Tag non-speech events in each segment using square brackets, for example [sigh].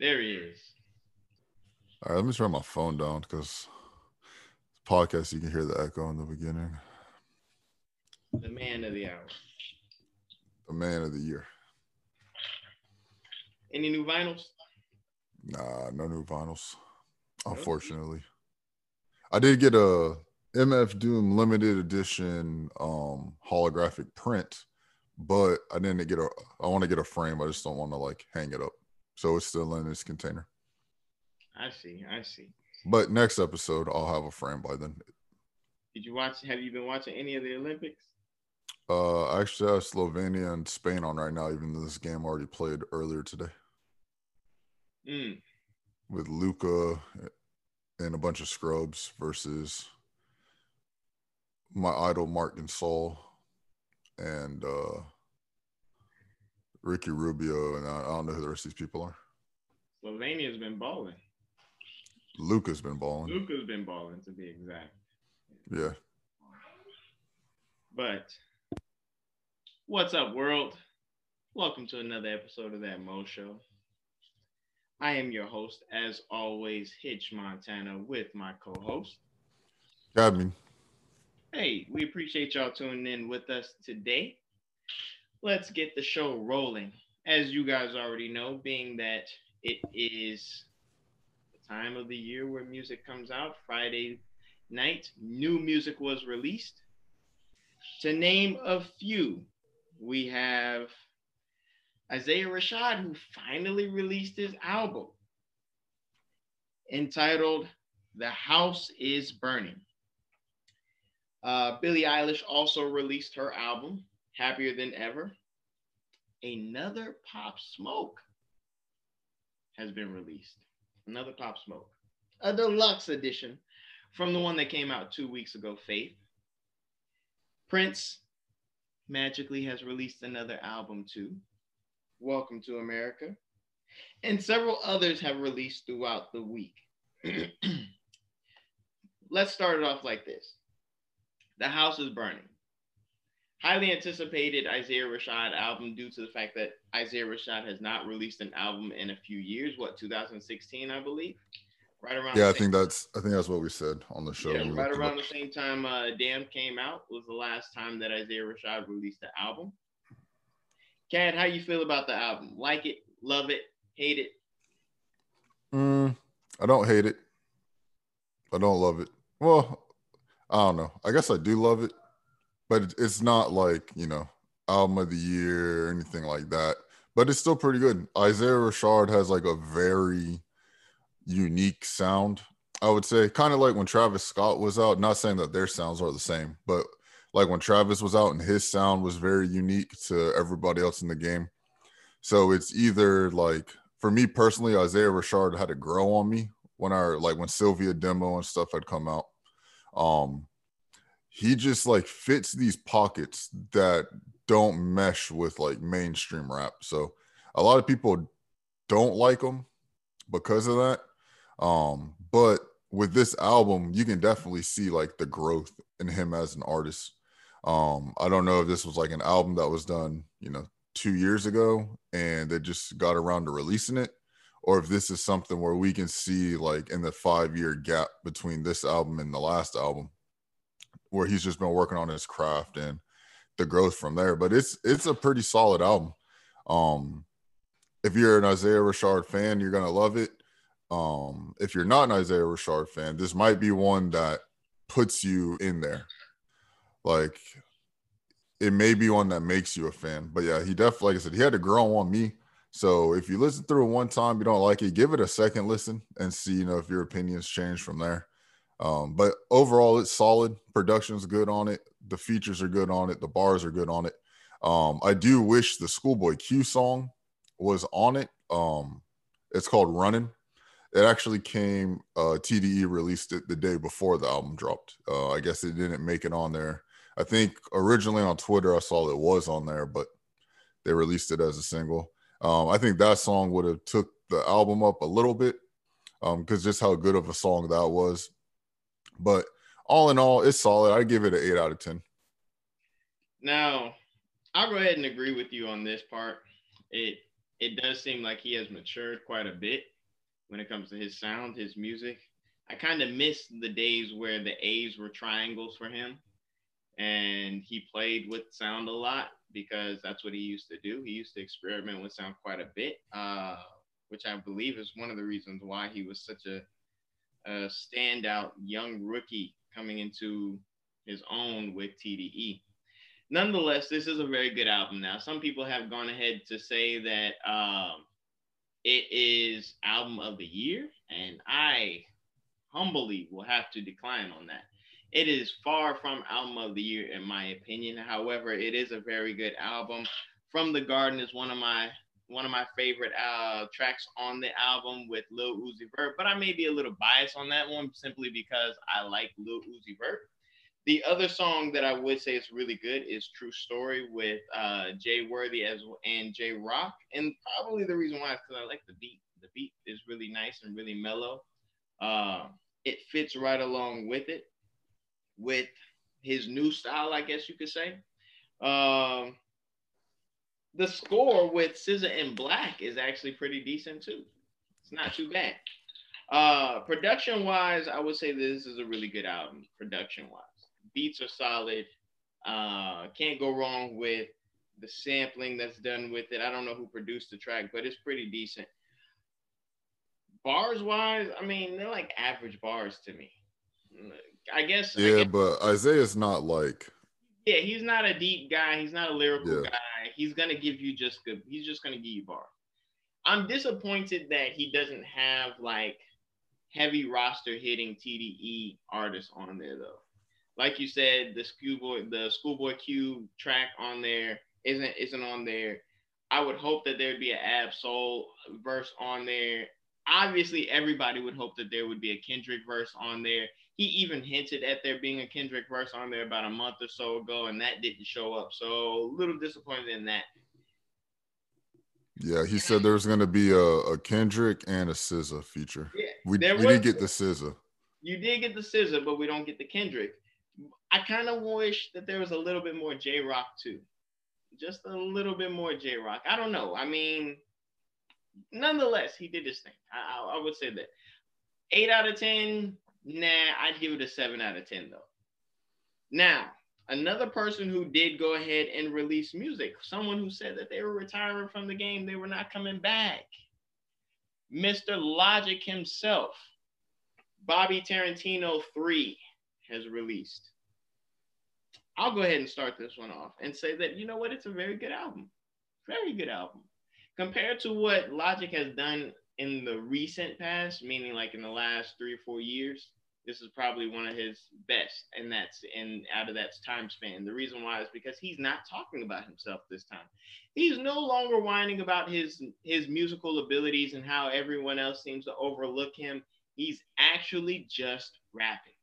There he is. All right, let me turn my phone down because podcast you can hear the echo in the beginning. The man of the hour. The man of the year. Any new vinyls? Nah, no new vinyls. Unfortunately. I did get a MF Doom limited edition um holographic print, but I didn't get a I want to get a frame. I just don't want to like hang it up. So it's still in this container. I see. I see. But next episode I'll have a frame by then. Did you watch have you been watching any of the Olympics? Uh I actually I have Slovenia and Spain on right now, even though this game already played earlier today. Mm. With Luka and a bunch of scrubs versus my idol Marc Gasol and uh Ricky Rubio and I, I don't know who the rest of these people are. Slovenia's been balling. Luka's been balling. Luka's been balling to be exact. Yeah. But what's up, world? Welcome to another episode of that Mo Show. I am your host, as always, Hitch Montana, with my co-host. Got me. Hey, we appreciate y'all tuning in with us today. Let's get the show rolling. As you guys already know, being that it is the time of the year where music comes out, Friday night, new music was released. To name a few, we have Isaiah Rashad, who finally released his album entitled The House is Burning. Uh, Billie Eilish also released her album, Happier Than Ever. Another Pop Smoke has been released. Another Pop Smoke. A deluxe edition from the one that came out two weeks ago, Faith. Prince magically has released another album too. Welcome to America. And several others have released throughout the week. [clears throat] Let's start it off like this The House is Burning. Highly anticipated Isaiah Rashad album due to the fact that Isaiah Rashad has not released an album in a few years. What, 2016, I believe? Right around. Yeah, I think that's I think that's what we said on the show. Yeah, right around the same time uh, Damn came out was the last time that Isaiah Rashad released the album. Cad, how you feel about the album? Like it, love it, hate it? Mm, I don't hate it. I don't love it. Well, I don't know. I guess I do love it, but it's not like you know album of the year or anything like that. But it's still pretty good. Isaiah Rashad has like a very unique sound. I would say, kind of like when Travis Scott was out. Not saying that their sounds are the same, but like when Travis was out and his sound was very unique to everybody else in the game. So it's either like for me personally, Isaiah Rashad had to grow on me when our like when Cilvia demo and stuff had come out. Um he just like fits these pockets that don't mesh with like mainstream rap. So a lot of people don't like him because of that. Um, but with this album, you can definitely see like the growth in him as an artist. Um, I don't know if this was like an album that was done, you know, two years ago and they just got around to releasing it, or if this is something where we can see like in the five year gap between this album and the last album, where he's just been working on his craft and the growth from there. But it's it's a pretty solid album. Um, if you're an Isaiah Rashad fan, you're gonna love it. Um, if you're not an Isaiah Rashad fan, this might be one that puts you in there. Like it may be one that makes you a fan. But yeah, he definitely, like I said, he had to grow on me. So if you listen through it one time, you don't like it, give it a second listen and see, you know, if your opinions change from there. Um, but overall, it's solid. Production's good on it. The features are good on it. The bars are good on it. Um, I do wish the Schoolboy Q song was on it. Um, it's called Running. It actually came. Uh, TDE released it the day before the album dropped. Uh, I guess it didn't make it on there I think originally on Twitter I saw it was on there, but they released it as a single. Um, I think that song would have took the album up a little bit because um, just how good of a song that was. But all in all, it's solid. I give it an eight out of ten. Now, I'll go ahead and agree with you on this part. It it does seem like he has matured quite a bit when it comes to his sound, his music. I kind of miss the days where the A's were triangles for him and he played with sound a lot because that's what he used to do. He used to experiment with sound quite a bit, uh, which I believe is one of the reasons why he was such a, a standout young rookie coming into his own with TDE. Nonetheless, this is a very good album. Now, some people have gone ahead to say that um, it is album of the year, and I humbly will have to decline on that. It is far from album of the year in my opinion. However, it is a very good album. From the Garden is one of my one of my favorite uh, tracks on the album with Lil Uzi Vert, but I may be a little biased on that one simply because I like Lil Uzi Vert. The other song that I would say is really good is True Story with uh, Jay Worthy as and Jay Rock, and probably the reason why is because I like the beat. The beat is really nice and really mellow. Uh, it fits right along with it with his new style, I guess you could say. Um, the score with SZA and 6LACK is actually pretty decent too. It's not too bad. Uh, production wise, I would say this is a really good album. Production wise, beats are solid. Uh, can't go wrong with the sampling that's done with it. I don't know who produced the track, but it's pretty decent. Bars wise, I mean, they're like average bars to me. I guess. Yeah, I guess, but Isaiah's not like. Yeah, he's not a deep guy. He's not a lyrical yeah. guy. He's gonna give you just good. He's just gonna give you bar. I'm disappointed that he doesn't have like heavy roster hitting TDE artists on there though. Like you said, the schoolboy the schoolboy Q track on there isn't isn't on there. I would hope that there'd be an Ab-Soul verse on there. Obviously, everybody would hope that there would be a Kendrick verse on there he even hinted at there being a Kendrick verse on there about a month or so ago, and that didn't show up. So a little disappointed in that. Yeah, he said there was going to be a, a, Kendrick and a SZA feature. Yeah, we, we was, did get the SZA. You did get the SZA, but we don't get the Kendrick. I kind of wish that there was a little bit more Jay Rock too, just a little bit more Jay Rock. I don't know. I mean, nonetheless, he did his thing. I, I, I would say that eight out of ten Nah, I'd give it a seven out of 10 though. Now, another person who did go ahead and release music, someone who said that they were retiring from the game, they were not coming back. Mr. Logic himself, Bobby Tarantino 3 has released. I'll go ahead and start this one off and say that, you know what, it's a very good album. Very good album. Compared to what Logic has done in the recent past, meaning like in the last three or four years, this is probably one of his best, and that's in out of that time span. The reason why is because he's not talking about himself this time. He's no longer whining about his his musical abilities and how everyone else seems to overlook him. He's actually just rapping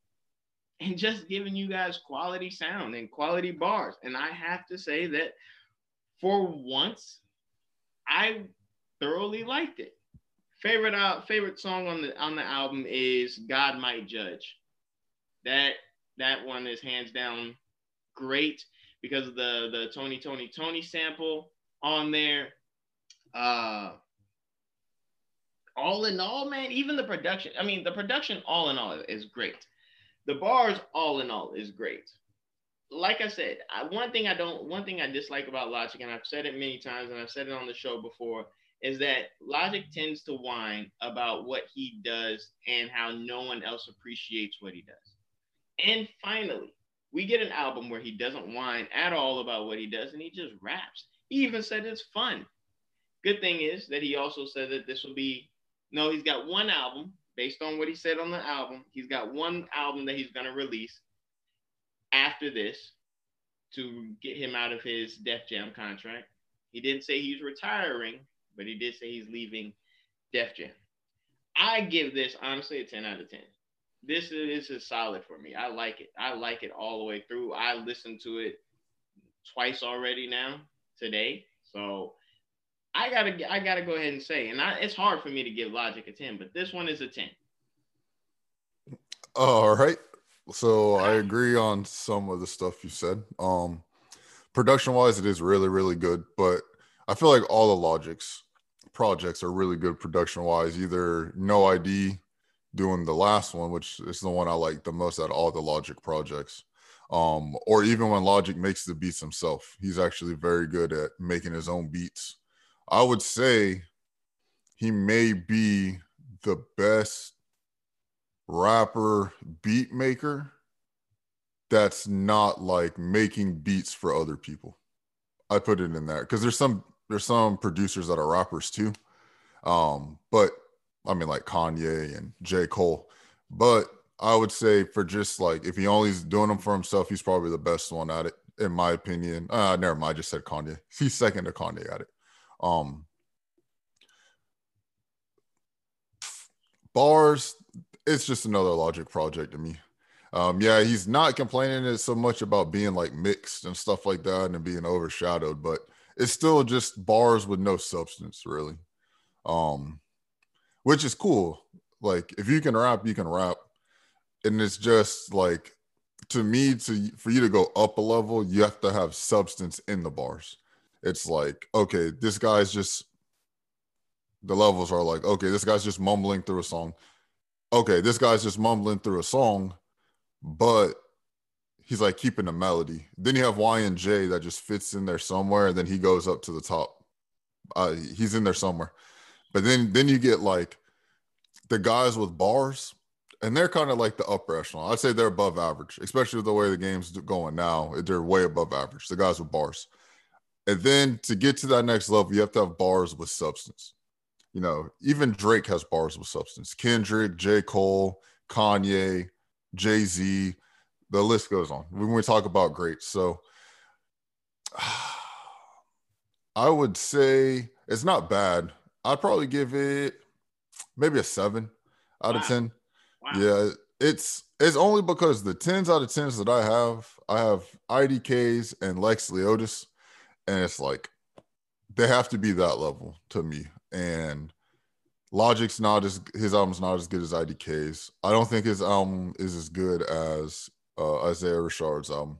and just giving you guys quality sound and quality bars. And I have to say that for once, I thoroughly liked it. Favorite uh, favorite song on the on the album is God Might Judge. That that one is hands down great because of the the Tony Tony Tony sample on there. Uh all in all, man, even the production, I mean, the production all in all is great. The bars all in all is great. Like I said, I, one thing I don't, one thing I dislike about Logic, and I've said it many times, and I've said it on the show before, is that Logic tends to whine about what he does and how no one else appreciates what he does. And finally, we get an album where he doesn't whine at all about what he does and he just raps. He even said it's fun. Good thing is that he also said that this will be no, he's got one album based on what he said on the album. He's got one album that he's going to release after this to get him out of his Def Jam contract. He didn't say he's retiring, but he did say he's leaving Def Jam. I give this honestly a 10 out of 10. This is, this is solid for me. I like it. I like it all the way through. I listened to it twice already now today. So I gotta I gotta go ahead and say, and I, it's hard for me to give Logic a 10, but this one is a 10. All right. So I agree on some of the stuff you said. Um production wise, it is really, really good, but I feel like all the logics projects are really good production wise. Either No ID doing the last one, which is the one I like the most out of all the Logic projects. Um, or even when Logic makes the beats himself, he's actually very good at making his own beats. I would say he may be the best rapper beat maker that's not like making beats for other people. I put it in there because there's some there's some producers that are rappers too. Um, but I mean like Kanye and J. Cole. But I would say for just like if he only's doing them for himself, he's probably the best one at it, in my opinion. Uh never mind, I just said Kanye. He's second to Kanye at it. Um bars, it's just another logic project to me. Um, yeah, he's not complaining so much about being like mixed and stuff like that and being overshadowed, but it's still just bars with no substance, really. Um, which is cool. Like if you can rap, you can rap. And it's just like to me, to for you to go up a level, you have to have substance in the bars. It's like, okay, this guy's just the levels are like, okay, this guy's just mumbling through a song. Okay, this guy's just mumbling through a song, but he's like keeping the melody. Then you have YN Jay that just fits in there somewhere, and then he goes up to the top. Uh, he's in there somewhere. But then then you get like the guys with bars, and they're kind of like the upper echelon. I'd say they're above average, especially with the way the game's going now. They're way above average. The guys with bars. And then to get to that next level, you have to have bars with substance you know, even Drake has bars with substance. Kendrick, J. Cole, Kanye, Jay Z, the list goes on. When we talk about greats, so [sighs] I would say it's not bad. I'd probably give it maybe a seven out wow. of ten. Wow. Yeah, it's it's only because the tens out of tens that I have, I have IDKs and Lex Leotis, and it's like they have to be that level to me and Logic's not as his album's not as good as IDK's. I don't think his album is as good as uh, Isaiah Rashad's album.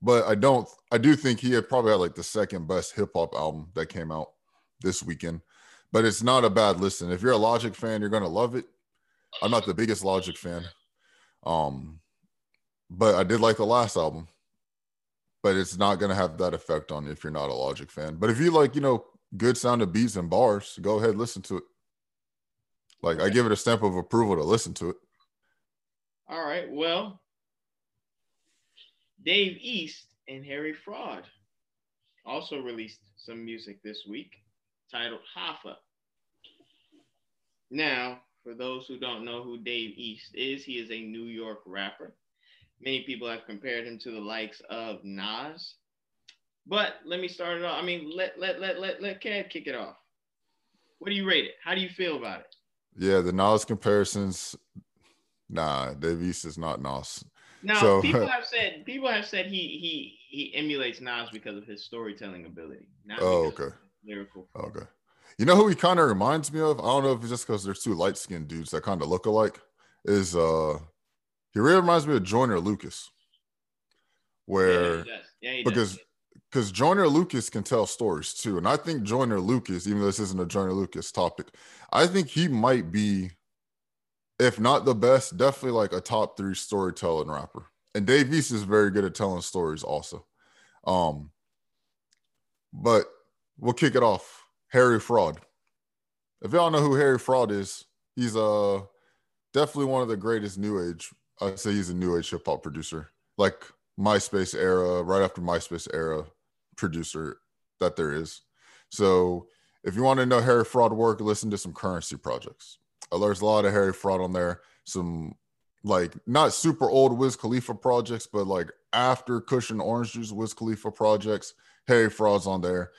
But I don't I do think he had probably had like the second best hip hop album that came out this weekend. But it's not a bad listen. If you're a Logic fan, you're gonna love it. I'm not the biggest Logic fan. Um, but I did like the last album. But it's not gonna have that effect on you if you're not a Logic fan. But if you like, you know, good sound of beats and bars, go ahead listen to it. Like okay. I give it a stamp of approval to listen to it. All right. Well, Dave East and Harry Fraud also released some music this week titled Hoffa. Now, for those who don't know who Dave East is, he is a New York rapper. Many people have compared him to the likes of Nas but let me start it off. I mean, let let let let let Cad kick it off. What do you rate it? How do you feel about it? Yeah, the Nas comparisons. Nah, Dave East is not Nas. Now so, people [laughs] have said people have said he he he emulates Nas because of his storytelling ability. oh, okay. Lyrical. Okay. You know who he kind of reminds me of? I don't know if it's just because there's two light skinned dudes that kind of look alike. Is uh he really reminds me of Joyner Lucas. Where yeah, yeah, because because Joyner Lucas can tell stories too. And I think Joyner Lucas, even though this isn't a Joyner Lucas topic, I think he might be, if not the best, definitely like a top three storytelling rapper. And Dave East is very good at telling stories also. Um, but we'll kick it off. Harry Fraud. If y'all know who Harry Fraud is, he's uh definitely one of the greatest new age. I'd say he's a new age hip hop producer. Like MySpace era, right after MySpace era, producer that there is. So if you want to know Harry Fraud work, listen to some currency projects. There's a lot of Harry Fraud on there. Some like not super old Wiz Khalifa projects, but like after Kush and Orange Juice Wiz Khalifa projects, Harry Fraud's on there.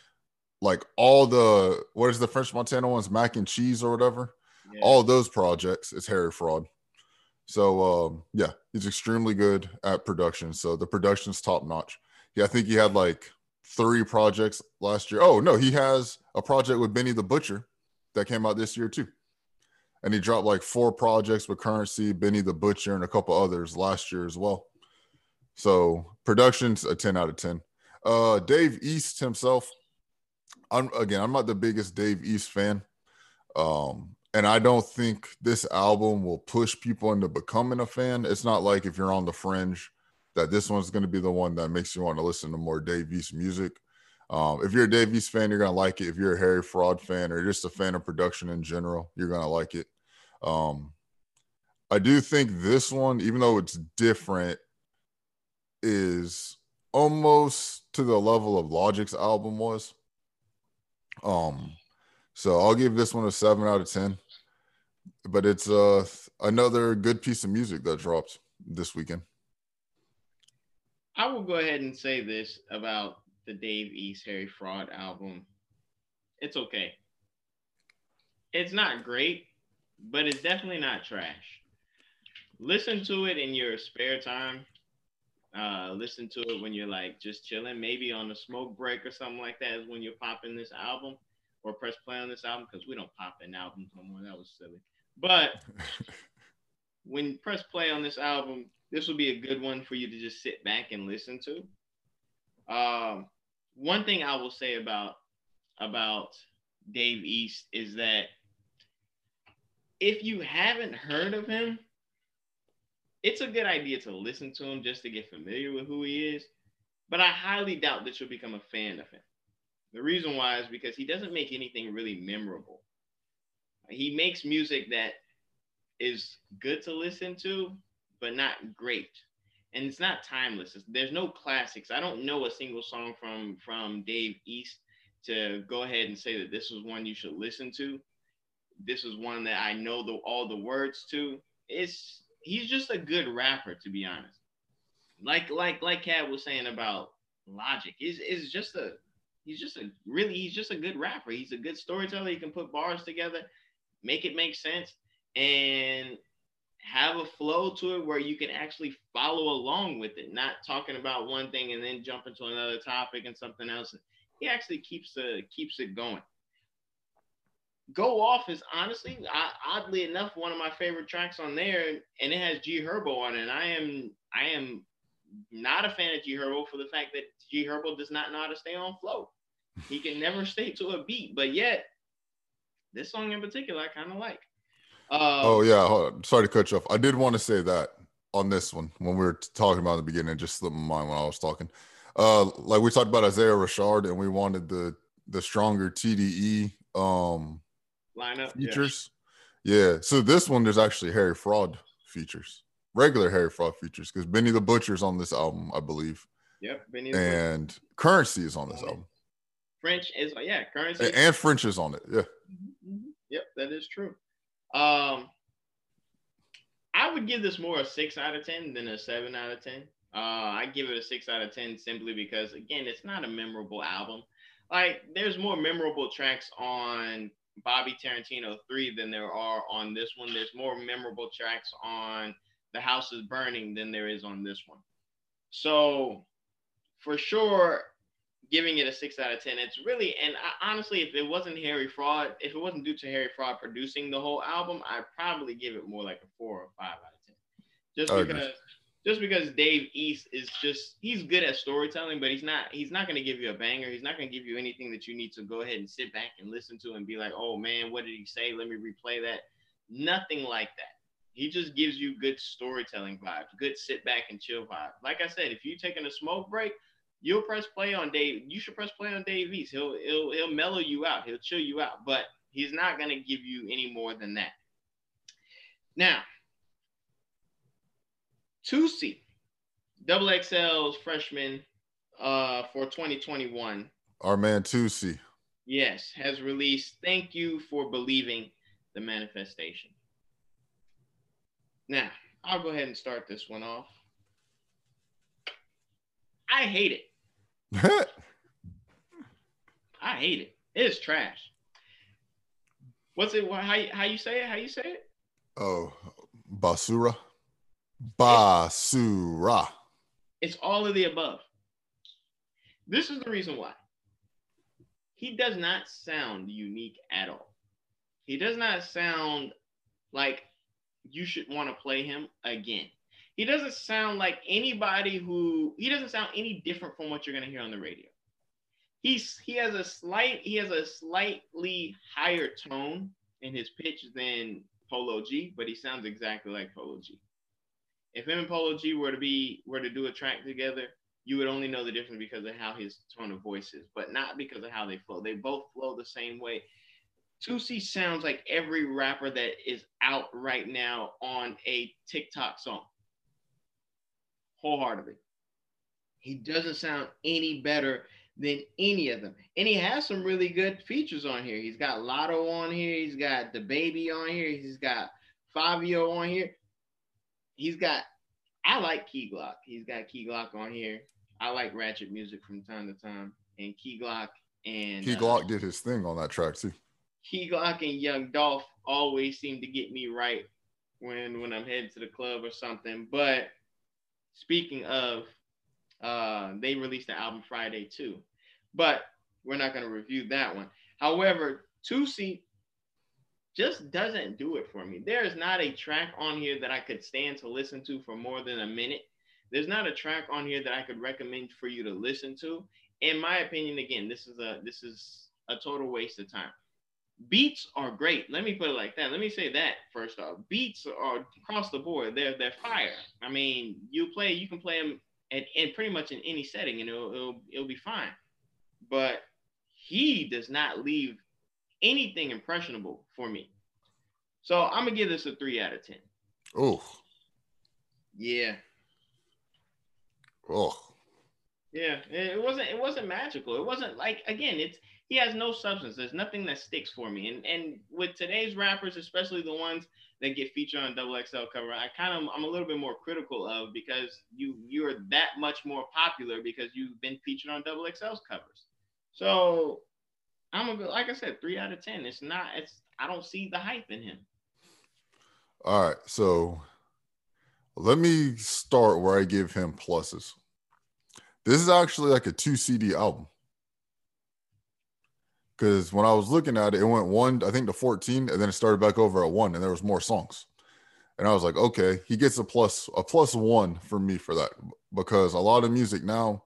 Like all the what is the French Montana ones, mac and cheese or whatever. Yeah. All those projects, it's Harry Fraud. So um, yeah, he's extremely good at production. So the production's top notch. Yeah, I think he had like three projects last year. Oh no, he has a project with Benny the Butcher that came out this year too. And he dropped like four projects with Currency, Benny the Butcher, and a couple others last year as well. So production's a 10 out of 10. Uh Dave East himself, I'm again, I'm not the biggest Dave East fan. Um, and I don't think this album will push people into becoming a fan. It's not like if you're on the fringe that this one's going to be the one that makes you want to listen to more Dave East music. Um, if you're a Dave East fan, you're gonna like it. If you're a Harry Fraud fan or just a fan of production in general, you're gonna like it. Um, I do think this one, even though it's different, is almost to the level of Logic's album was. Um, so I'll give this one a seven out of ten. But it's uh another good piece of music that drops this weekend. I will go ahead and say this about the Dave East Harry Fraud album. It's okay. It's not great, but it's definitely not trash. Listen to it in your spare time. Uh, listen to it when you're like just chilling, maybe on a smoke break or something like that is when you're popping this album or press play on this album because we don't pop in albums no more. That was silly. But [laughs] when press play on this album, this will be a good one for you to just sit back and listen to. Um, one thing I will say about about Dave East is that if you haven't heard of him, it's a good idea to listen to him just to get familiar with who he is. But I highly doubt that you'll become a fan of him. The reason why is because he doesn't make anything really memorable. He makes music that is good to listen to, but not great. And it's not timeless. There's no classics. I don't know a single song from from Dave East to go ahead and say that this is one you should listen to. This is one that I know the, all the words to. It's he's just a good rapper, to be honest. Like like like Cad was saying about Logic, is is just a he's just a really he's just a good rapper. He's a good storyteller. He can put bars together, make it make sense, and have a flow to it where you can actually follow along with it, not talking about one thing and then jump into another topic and something else. He actually keeps the keeps it going. Go Off is honestly, oddly enough, one of my favorite tracks on there, and it has G Herbo on it. And I am I am not a fan of G Herbo for the fact that G Herbo does not know how to stay on flow. He can never stay to a beat, but yet this song in particular I kind of like. Um, oh yeah, sorry to cut you off. I did want to say that on this one when we were talking about the beginning, just slipped my mind when I was talking. Uh, like we talked about Isaiah Rashad, and we wanted the the stronger TDE um lineup features. Yeah. yeah. So this one, there's actually Harry Fraud features, regular Harry Fraud features, because Benny the Butcher's on this album, I believe. Yep. Benny and Butcher. Currency is on this album. French is yeah, Currency and, and French is on it. Yeah. Mm-hmm, mm-hmm. Yep, that is true. Um, I would give this more a six out of ten than a seven out of ten. Uh, I give it a six out of ten simply because again, it's not a memorable album. Like there's more memorable tracks on Bobby Tarantino three than there are on this one. There's more memorable tracks on The House is Burning than there is on this one. So for sure, giving it a six out of ten. It's really and I, honestly, if it wasn't Harry Fraud, if it wasn't due to Harry Fraud producing the whole album, I'd probably give it more like a four or five out of ten. Just because just because Dave East is just he's good at storytelling, but he's not he's not gonna give you a banger. He's not gonna give you anything that you need to go ahead and sit back and listen to and be like, oh man, what did he say? Let me replay that. Nothing like that. He just gives you good storytelling vibes, good sit back and chill vibes. Like I said, if you're taking a smoke break, you'll press play on Dave. You should press play on Dave East. He'll he'll he'll mellow you out. He'll chill you out, but he's not gonna give you any more than that. Now, Toosii, Double XL's freshman uh, for 2021. Our man Toosii. Yes, has released Thank You for Believing the Manifestation. Now, I'll go ahead and start this one off. I hate it. [laughs] I hate it. It is trash. What's it? How how you say it? How you say it? Oh, basura. Basura. It's all of the above. This is the reason why. He does not sound unique at all. He does not sound like you should want to play him again. He doesn't sound like anybody who he doesn't sound any different from what you're gonna hear on the radio. he's he has a slight he has a slightly higher tone in his pitch than Polo G, but he sounds exactly like Polo G. If him and Polo G were to be were to do a track together, you would only know the difference because of how his tone of voice is, but not because of how they flow. They both flow the same way. Toosii sounds like every rapper that is out right now on a TikTok song. Wholeheartedly. He doesn't sound any better than any of them. And he has some really good features on here. He's got Latto on here. He's got the baby on here. He's got Fabio on here. He's got, I like Key Glock. He's got Key Glock on here. I like ratchet music from time to time. And Key Glock and Key Glock uh, did his thing on that track too. Key Glock and Young Dolph always seem to get me right when when I'm heading to the club or something. But speaking of uh, they released the album Friday too, but we're not going to review that one. However, Toosii just doesn't do it for me. There is not a track on here that I could stand to listen to for more than a minute. There's not a track on here that I could recommend for you to listen to. In my opinion, again, this is a this is a total waste of time. Beats are great. Let me put it like that. Let me say that first off. Beats are across the board. They're they're fire. I mean, you play you can play them and, and pretty much in any setting, and it'll, it'll it'll be fine. But he does not leave anything impressionable for me. So I'm gonna give this a three out of ten. Oh. Yeah. Oh. Yeah, it wasn't it wasn't magical. It wasn't like again, it's he has no substance. There's nothing that sticks for me. And and with today's rappers, especially the ones that get featured on double XL cover, I kind of I'm a little bit more critical of because you you're that much more popular because you've been featured on double XL's covers. So I'm a like I said, three out of ten. It's not it's I don't see the hype in him. All right, so let me start where I give him pluses. This is actually like a two CD album because when I was looking at it, it went one, I think to 14, and then it started back over at one, and there was more songs. And I was like, okay, he gets a plus, a plus one for me for that because a lot of music now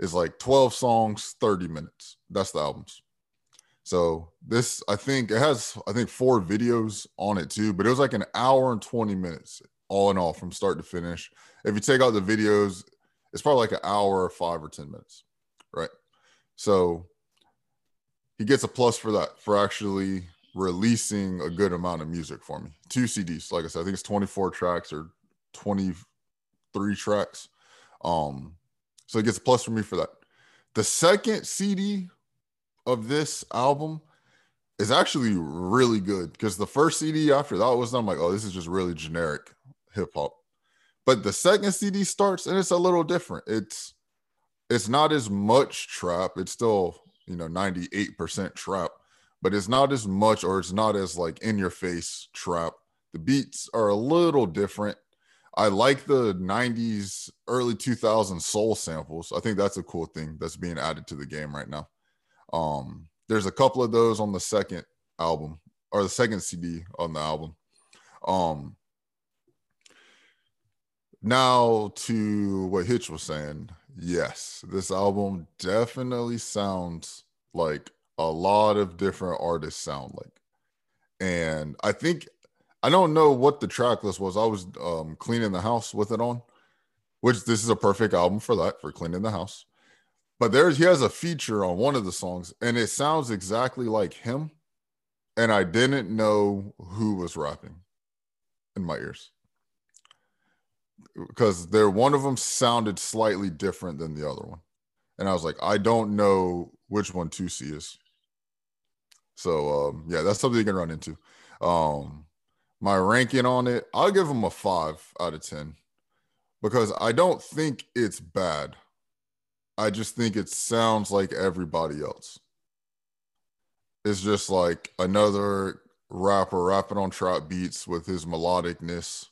is like 12 songs, 30 minutes. That's the albums. So this, I think it has, I think four videos on it too, but it was like an hour and 20 minutes all in all from start to finish. If you take out the videos, it's probably like an hour five or 10 minutes. Right. So he gets a plus for that for actually releasing a good amount of music for me. Two CDs, like I said, I think it's 24 tracks or 23 tracks. Um, so he gets a plus for me for that. The second CD of this album is actually really good because the first CD after that was I'm like, oh, this is just really generic hip hop. But the second CD starts and it's a little different. It's it's not as much trap. It's still you know 98% trap but it's not as much or it's not as like in your face trap. The beats are a little different. I like the 90s early 2000s soul samples. I think that's a cool thing that's being added to the game right now. Um there's a couple of those on the second album or the second cd on the album. Um now to what hitch was saying yes, this album definitely sounds like a lot of different artists sound like. And I think I don't know what the track list was. I was um, cleaning the house with it on, which this is a perfect album for that, for cleaning the house. But there's he has a feature on one of the songs, and it sounds exactly like him. And I didn't know who was rapping in my ears because they're one of them sounded slightly different than the other one, and I was like, I don't know which one Toosii is. So um, yeah, that's something you can run into. Um, my ranking on it, I'll give them a five out of ten because I don't think it's bad. I just think it sounds like everybody else. It's just like another rapper rapping on trap beats with his melodicness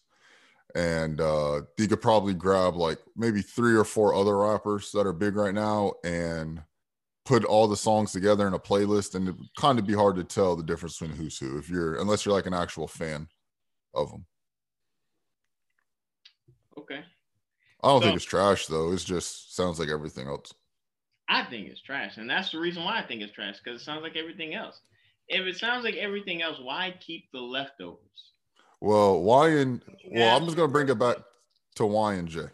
and uh, you could probably grab like maybe three or four other rappers that are big right now and put all the songs together in a playlist and it kind of be hard to tell the difference between who's who if you're unless you're like an actual fan of them okay i don't so, think it's trash though it just sounds like everything else I think it's trash, and that's the reason why I think it's trash because it sounds like everything else. If it sounds like everything else, why keep the leftovers? Well, Y and well, I'm just gonna bring it back to YN Jay.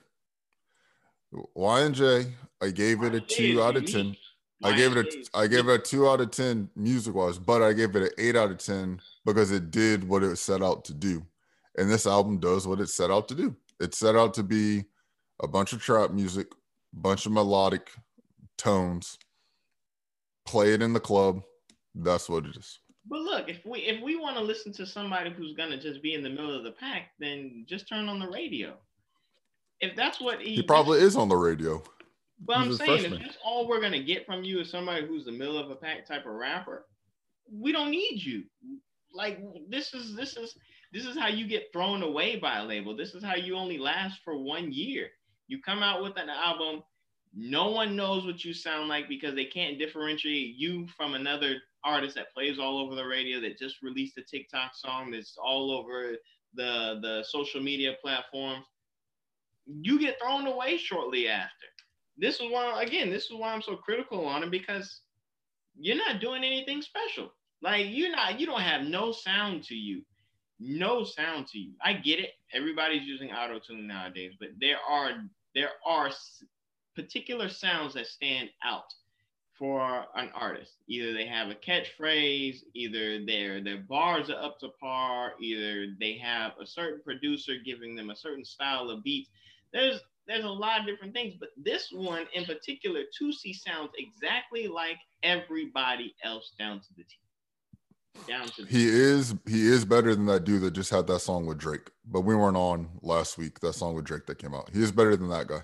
Y and J, I gave it a two out of ten. I gave it a I gave it a two out of ten music wise, but I gave it an eight out of ten because it did what it was set out to do. And this album does what it set out to do. It set out to be a bunch of trap music, bunch of melodic tones, play it in the club. That's what it is. But look, if we if we want to listen to somebody who's gonna just be in the middle of the pack, then just turn on the radio. If that's what he, he probably is on the radio. But He's I'm saying freshman. if that's all we're gonna get from you is somebody who's the middle of a pack type of rapper, we don't need you. Like this is this is this is how you get thrown away by a label. This is how you only last for one year. You come out with an album, no one knows what you sound like because they can't differentiate you from another artist that plays all over the radio that just released a TikTok song that's all over the the social media platforms. You get thrown away shortly after. This is why again, this is why I'm so critical on him because you're not doing anything special. Like you're not, you don't have no sound to you. No sound to you. I get it. Everybody's using auto tune nowadays, but there are there are particular sounds that stand out for an artist. Either they have a catchphrase, either their their bars are up to par, either they have a certain producer giving them a certain style of beats. There's there's a lot of different things, but this one in particular, Toosii sounds exactly like everybody else down to the T. Down to he is he is better than that dude that just had that song with Drake. But we weren't on last week. That song with Drake that came out. He is better than that guy.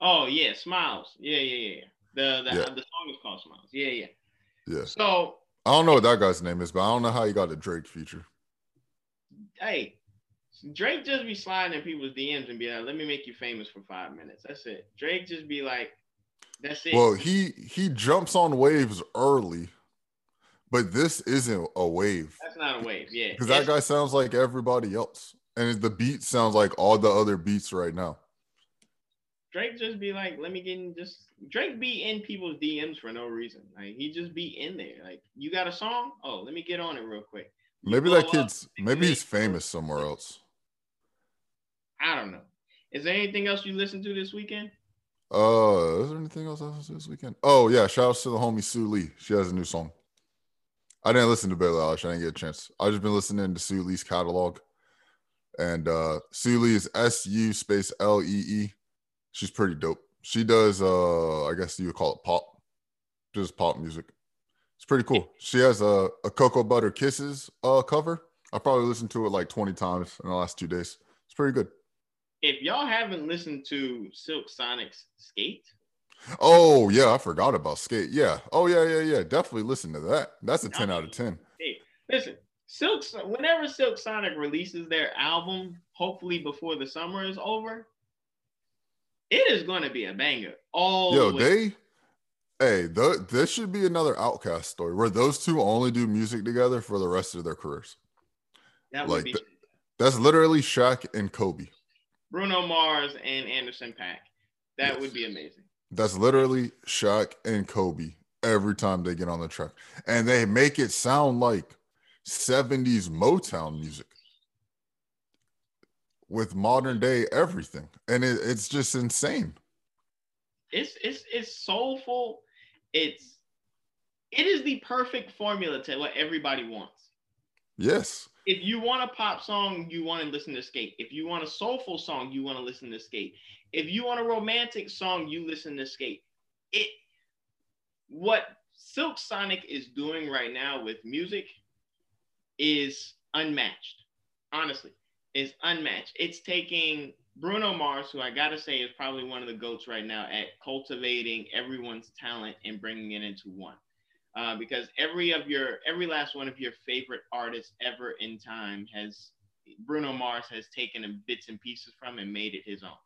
Oh yeah, Smiles. Yeah, yeah, yeah. The the, yeah. the song is called Smiles. Yeah, yeah. Yeah. So I don't know what that guy's name is, but I don't know how he got the Drake feature. Hey, Drake just be sliding in people's DMs and be like, "Let me make you famous for five minutes." That's it. Drake just be like, "That's it." Well, he he jumps on waves early, but this isn't a wave. That's not a wave, yeah. Because that guy sounds like everybody else, and the beat sounds like all the other beats right now. Drake just be like, let me get in just Drake be in people's DMs for no reason. Like he just be in there. Like, you got a song? Oh, let me get on it real quick. Maybe that kid's maybe he's famous somewhere else. I don't know. Is there anything else you listened to this weekend? Uh, is there anything else I listened to this weekend? Oh yeah, shout out to the homie Sue Lee. She has a new song. I didn't listen to Billie Eilish. I didn't get a chance. I just been listening to Sue Lee's catalog, and uh Sue Lee is S U space L E E she's pretty dope. She does uh I guess you would call it pop, just pop music. It's pretty cool. She has a, a cocoa butter kisses uh cover. I probably listened to it like 20 times in the last two days. It's pretty good. If y'all haven't listened to Silk Sonic's Skate. Oh yeah, I forgot about Skate. Yeah. Oh yeah, yeah, yeah. Definitely listen to that. That's a 10 out of 10. Hey, listen, Silk whenever Silk Sonic releases their album, hopefully before the summer is over, it is going to be a banger. All yo, the they, hey, the, this should be another OutKast story where those two only do music together for the rest of their careers. That would like, be. Th- that's literally Shaq and Kobe. Bruno Mars and Anderson .Paak. That yes. would be amazing. That's literally Shaq and Kobe every time they get on the track. And they make it sound like 70s Motown music with modern day everything, and it, it's just insane. It's it's it's soulful. It's it is the perfect formula to what everybody wants. Yes. If you want a pop song, you want to listen to Skate. If you want a soulful song, you want to listen to Skate. If you want a romantic song, you listen to Skate. It what Silk Sonic is doing right now with music is unmatched. Honestly, is unmatched. It's taking Bruno Mars, who I gotta say is probably one of the goats right now at cultivating everyone's talent and bringing it into one. Uh, because every of your every last one of your favorite artists ever in time has Bruno Mars has taken bits and pieces from and made it his own.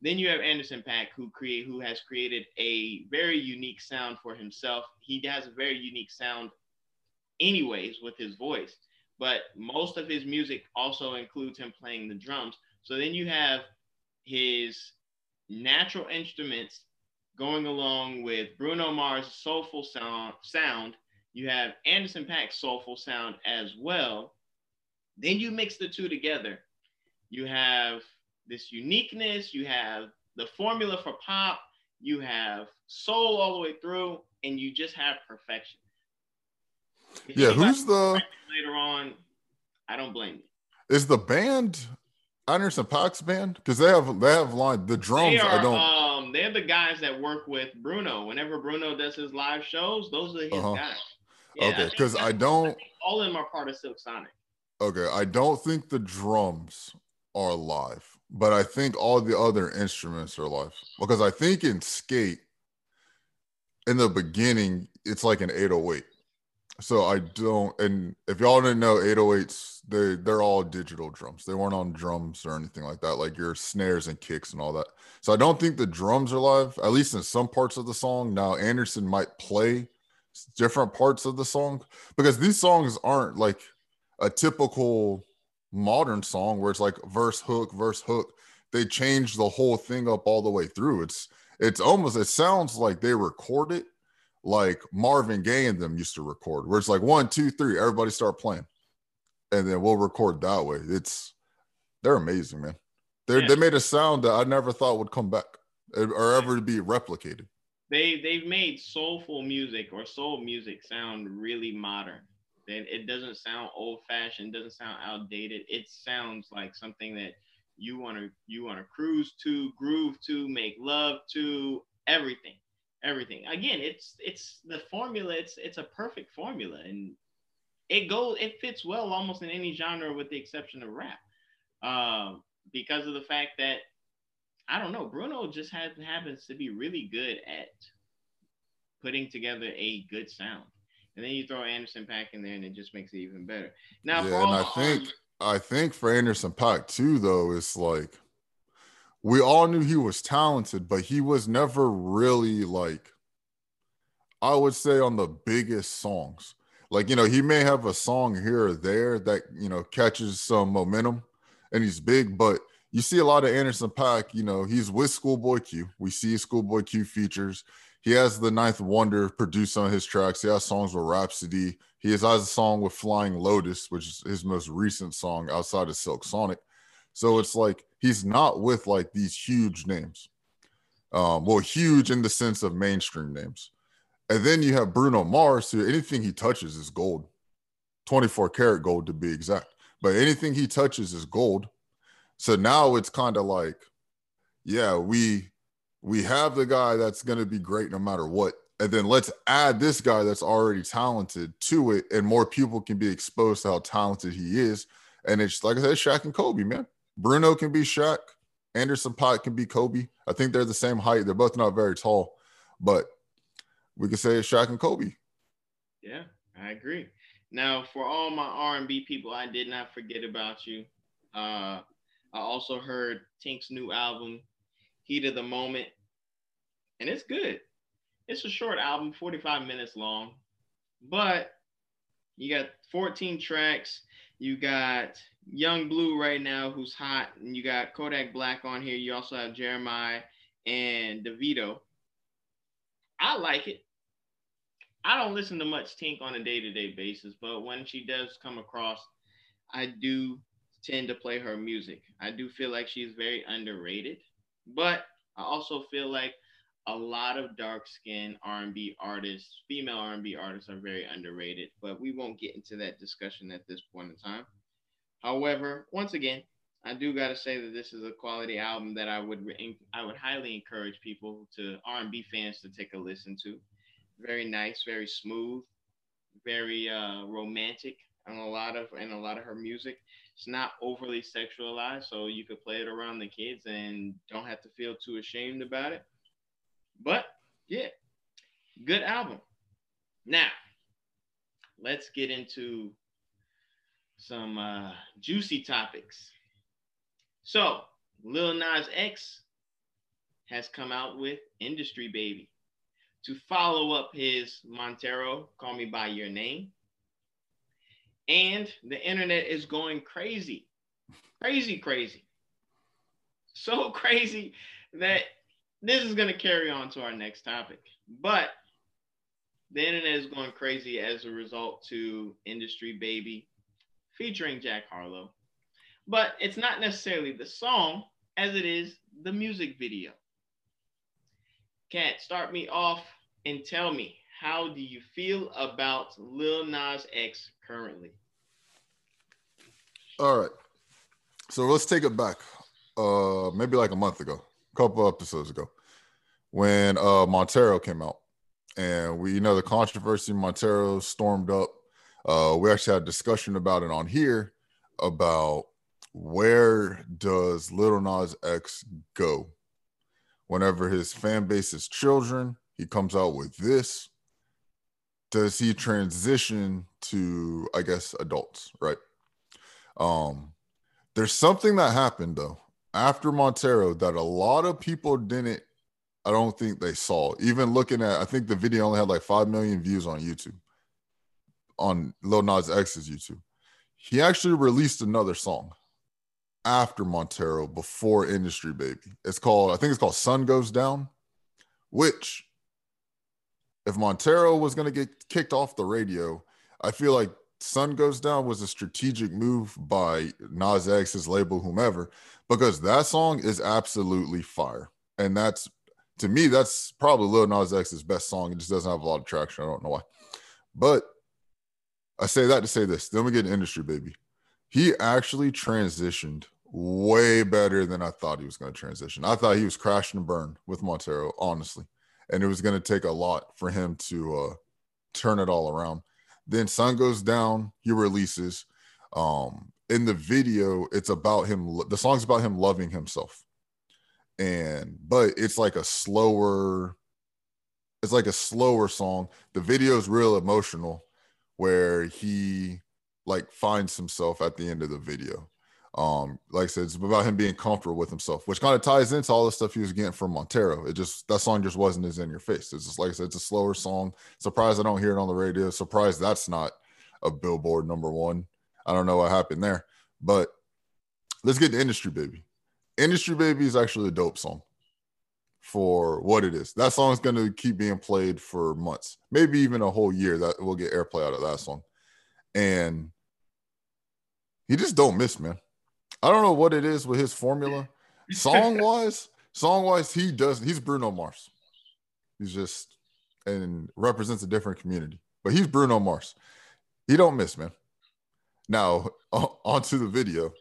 Then you have Anderson .Paak, who create who has created a very unique sound for himself. He has a very unique sound, anyways, with his voice but most of his music also includes him playing the drums. So then you have his natural instruments going along with Bruno Mars' soulful sound, sound. You have Anderson .Paak's soulful sound as well. Then you mix the two together. You have this uniqueness. You have the formula for pop. You have soul all the way through, and you just have perfection. Yeah, who's the later on? I don't blame you. Is the band Anderson .Paak's band? Because they have they have line the drums. Are, I don't. Um, they're the guys that work with Bruno. Whenever Bruno does his live shows, those are his uh-huh. guys. Yeah, okay, because I, I, don't. I all of them are part of Silk Sonic. Okay, I don't think the drums are live, but I think all the other instruments are live because I think in Skate, in the beginning, it's like an 808. So I don't, and if y'all didn't know, 808s they they're all digital drums. They weren't on drums or anything like that, like your snares and kicks and all that. So I don't think the drums are live, at least in some parts of the song. Now Anderson might play different parts of the song because these songs aren't like a typical modern song where it's like verse hook verse hook. They change the whole thing up all the way through. It's it's almost it sounds like they record it like Marvin Gaye and them used to record, where it's like one, two, three, everybody start playing, and then we'll record that way. It's they're amazing, man. They yeah. they made a sound that I never thought would come back eh, or ever be replicated. They they've made soulful music or soul music sound really modern. It, it doesn't sound old fashioned, doesn't sound outdated. It sounds like something that you want to you want to cruise to, groove to, make love to, everything everything. Again, it's it's the formula. It's it's a perfect formula, and it goes. It fits well almost in any genre, with the exception of rap, um, because of the fact that I don't know. Bruno just has, happens to be really good at putting together a good sound, and then you throw Anderson .Paak in there, and it just makes it even better. Now, yeah, and I think I think for Anderson .Paak too, though, it's like we all knew he was talented, but he was never really like, I would say, on the biggest songs. Like, you know, he may have a song here or there that, you know, catches some momentum and he's big, but you see a lot of Anderson .Paak, you know, he's with Schoolboy Q. We see Schoolboy Q features. He has the Ninth Wonder produce on his tracks. He has songs with Rapsody. He has a song with Flying Lotus, which is his most recent song outside of Silk Sonic. So it's like he's not with like these huge names. Um, well, huge in the sense of mainstream names. And then you have Bruno Mars, who anything he touches is gold, 24 karat gold to be exact. But anything he touches is gold. So now it's kind of like, yeah, we we have the guy that's going to be great no matter what. And then let's add this guy that's already talented to it, and more people can be exposed to how talented he is. And it's like I said, Shaq and Kobe, man. Bruno can be Shaq. Anderson .Paak can be Kobe. I think they're the same height. They're both not very tall, but we could say it's Shaq and Kobe. Yeah, I agree. Now, for all my R&B people, I did not forget about you. Uh, I also heard Tink's new album, Heat of the Moment, and it's good. It's a short album, 45 minutes long, but you got 14 tracks. You got Yung Bleu right now, who's hot, and you got Kodak Black on here. You also have Jeremih and Davido. I like it. I don't listen to much Tink on a day-to-day basis, but when she does come across, I do tend to play her music. I do feel like she's very underrated, but I also feel like a lot of dark-skinned R&B artists, female R&B artists, are very underrated. But we won't get into that discussion at this point in time. However, once again, I do got to say that this is a quality album that I would I would highly encourage people to R&B fans to take a listen to. Very nice, very smooth, very uh, romantic, and a lot of and a lot of her music. It's not overly sexualized, so you could play it around the kids and don't have to feel too ashamed about it. But yeah, good album. Now, let's get into some uh, juicy topics. So, Lil Nas X has come out with Industry Baby to follow up his Montero, Call Me By Your Name. And the internet is going crazy, crazy, crazy. So [laughs] crazy that this is going to carry on to our next topic. But the internet is going crazy as a result to Industry Baby featuring Jack Harlow. But it's not necessarily the song as it is the music video. Kat, start me off and tell me how do you feel about Lil Nas X currently? All right. So let's take it back. Uh maybe like a month ago, a couple episodes ago, when uh Montero came out. And we you know the controversy Montero stormed up. Uh we actually had a discussion about it on here about where does Little Nas X go? Whenever his fan base is children, he comes out with this. Does he transition to, I guess, adults, right? Um, there's something that happened though after Montero that a lot of people didn't, I don't think they saw. Even looking at, I think the video only had like 5 million views on YouTube, on Lil Nas X's YouTube. He actually released another song after Montero, before Industry Baby. It's called, I think it's called Sun Goes Down, which if Montero was going to get kicked off the radio, I feel like Sun Goes Down was a strategic move by Nas X's label, whomever, because that song is absolutely fire. And that's, to me, that's probably Lil Nas X's best song. It just doesn't have a lot of traction. I don't know why. But I say that to say this. Then we get an industry, baby. He actually transitioned way better than I thought he was going to transition. I thought he was crashing and burn with Montero, honestly. And it was going to take a lot for him to uh, turn it all around. Then Sun Goes Down, he releases. Um, in the video, it's about him, the song's about him loving himself. And, but it's like a slower, it's like a slower song. The video is real emotional where he like finds himself at the end of the video um, like I said, it's about him being comfortable with himself, which kind of ties into all the stuff he was getting from Montero. It just that song just wasn't as in your face. It's just like I said, it's a slower song. Surprised I don't hear it on the radio. Surprised that's not a Billboard number one. I don't know what happened there, but let's get to Industry Baby. Industry Baby is actually a dope song for what it is. That song is going to keep being played for months, maybe even a whole year. That we'll get airplay out of that song, and he just don't miss, man. I don't know what it is with his formula. Song wise, song wise, he does. He's Bruno Mars. He's just and represents a different community. But he's Bruno Mars. He don't miss, man. Now [laughs] onto the video.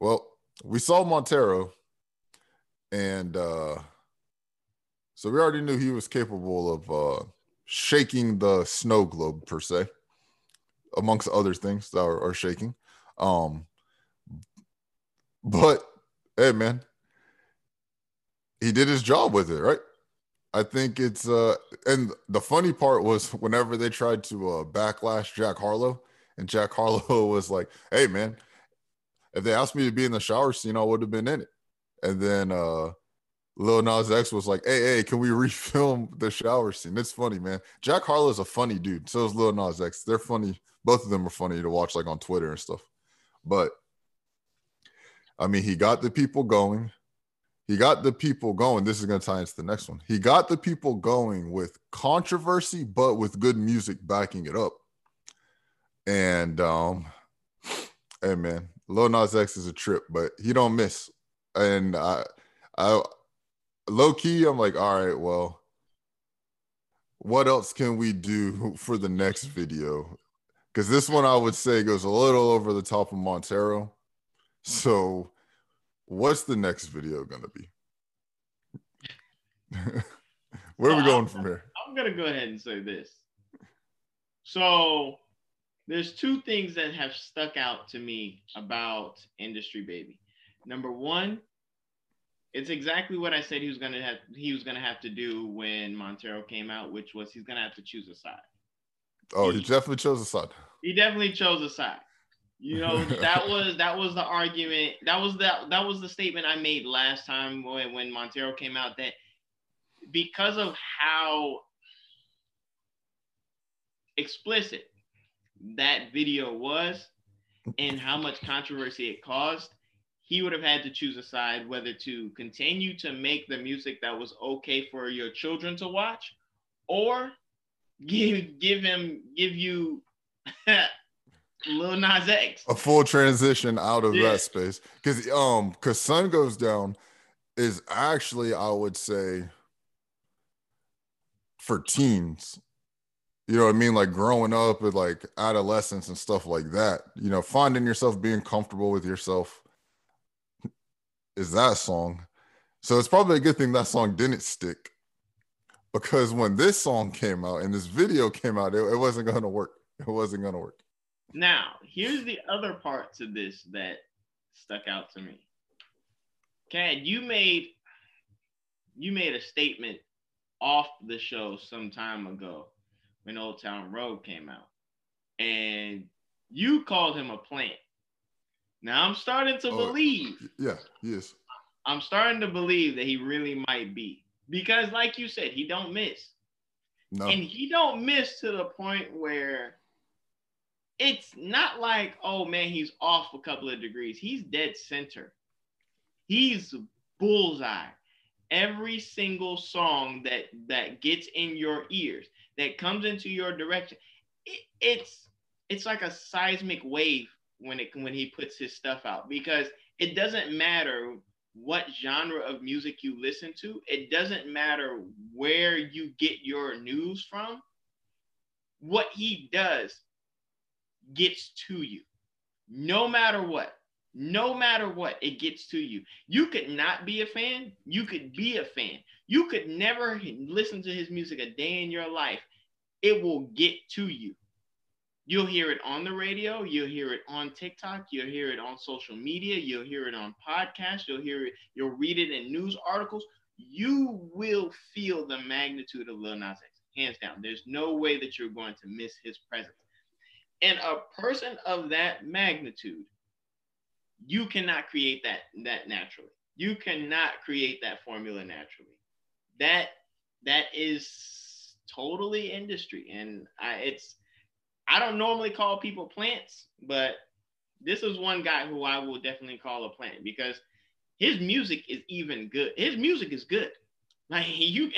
Well, we saw Montero, and uh, so we already knew he was capable of uh, shaking the snow globe per se, amongst other things that are, are shaking. Um, but hey, man, he did his job with it, right? I think it's uh and the funny part was whenever they tried to uh backlash Jack Harlow, and Jack Harlow [laughs] was like, Hey man, if they asked me to be in the shower scene, I would have been in it. And then uh Lil Nas X was like, Hey, hey, can we refilm the shower scene? It's funny, man. Jack Harlow's a funny dude. So is Lil Nas X. They're funny. Both of them are funny to watch like on Twitter and stuff. But I mean, he got the people going. He got the people going. This is going to tie into the next one. He got the people going with controversy, but with good music backing it up. And um, hey man, Lil Nas X is a trip, but he don't miss. And I, I, low key, I'm like, all right, well, what else can we do for the next video? Because this one I would say goes a little over the top of Montero so, what's the next video going to be? [laughs] Where are we going from here? I'm going to go ahead and say this. So, there's two things that have stuck out to me about Industry Baby. Number one, it's exactly what I said he was gonna have he was gonna have to do when Montero came out, which was he's gonna have to choose a side. Oh, he, he definitely chose a side. He definitely chose a side. You know, [laughs] that was that was the argument. That was that that was the statement I made last time when, when Montero came out that because of how explicit that video was and how much controversy it caused, he would have had to choose a side whether to continue to make the music that was okay for your children to watch or give give him give you [laughs] Lil Nas X. A full transition out of yeah. that space. Because um because Sun Goes Down is actually, I would say, for teens. You know what I mean? Like growing up with like adolescence and stuff like that. You know, finding yourself being comfortable with yourself is that song. So it's probably a good thing that song didn't stick. Because when this song came out and this video came out, it, it wasn't gonna work. It wasn't gonna work. Now, here's the other part to this that stuck out to me. Cad, you made you made a statement off the show some time ago when Old Town Road came out. And you called him a plant. Now I'm starting to oh, believe. Yeah, yes. I'm starting to believe that he really might be. Because like you said, he don't miss. No. And he don't miss to the point where it's not like, oh man, he's off a couple of degrees. He's dead center. He's bullseye. Every single song that that gets in your ears, that comes into your direction, it, it's it's like a seismic wave when it when he puts his stuff out because it doesn't matter what genre of music you listen to. It doesn't matter where you get your news from. What he does gets to you, no matter what no matter what, it gets to you. You could not be a fan. You could be a fan. You could never listen to his music a day in your life. It will get to you. You'll hear it on the radio. You'll hear it on TikTok. You'll hear it on social media. You'll hear it on podcasts. You'll hear it. You'll read it in news articles. You will feel the magnitude of Lil Nas X, hands down. There's no way that you're going to miss his presence. And a person of that magnitude you cannot create that that naturally. You cannot create that formula naturally. That that is totally industry, and I, it's I don't normally call people plants, but this is one guy who I will definitely call a plant because his music is even good. His music is good. Like [laughs] you,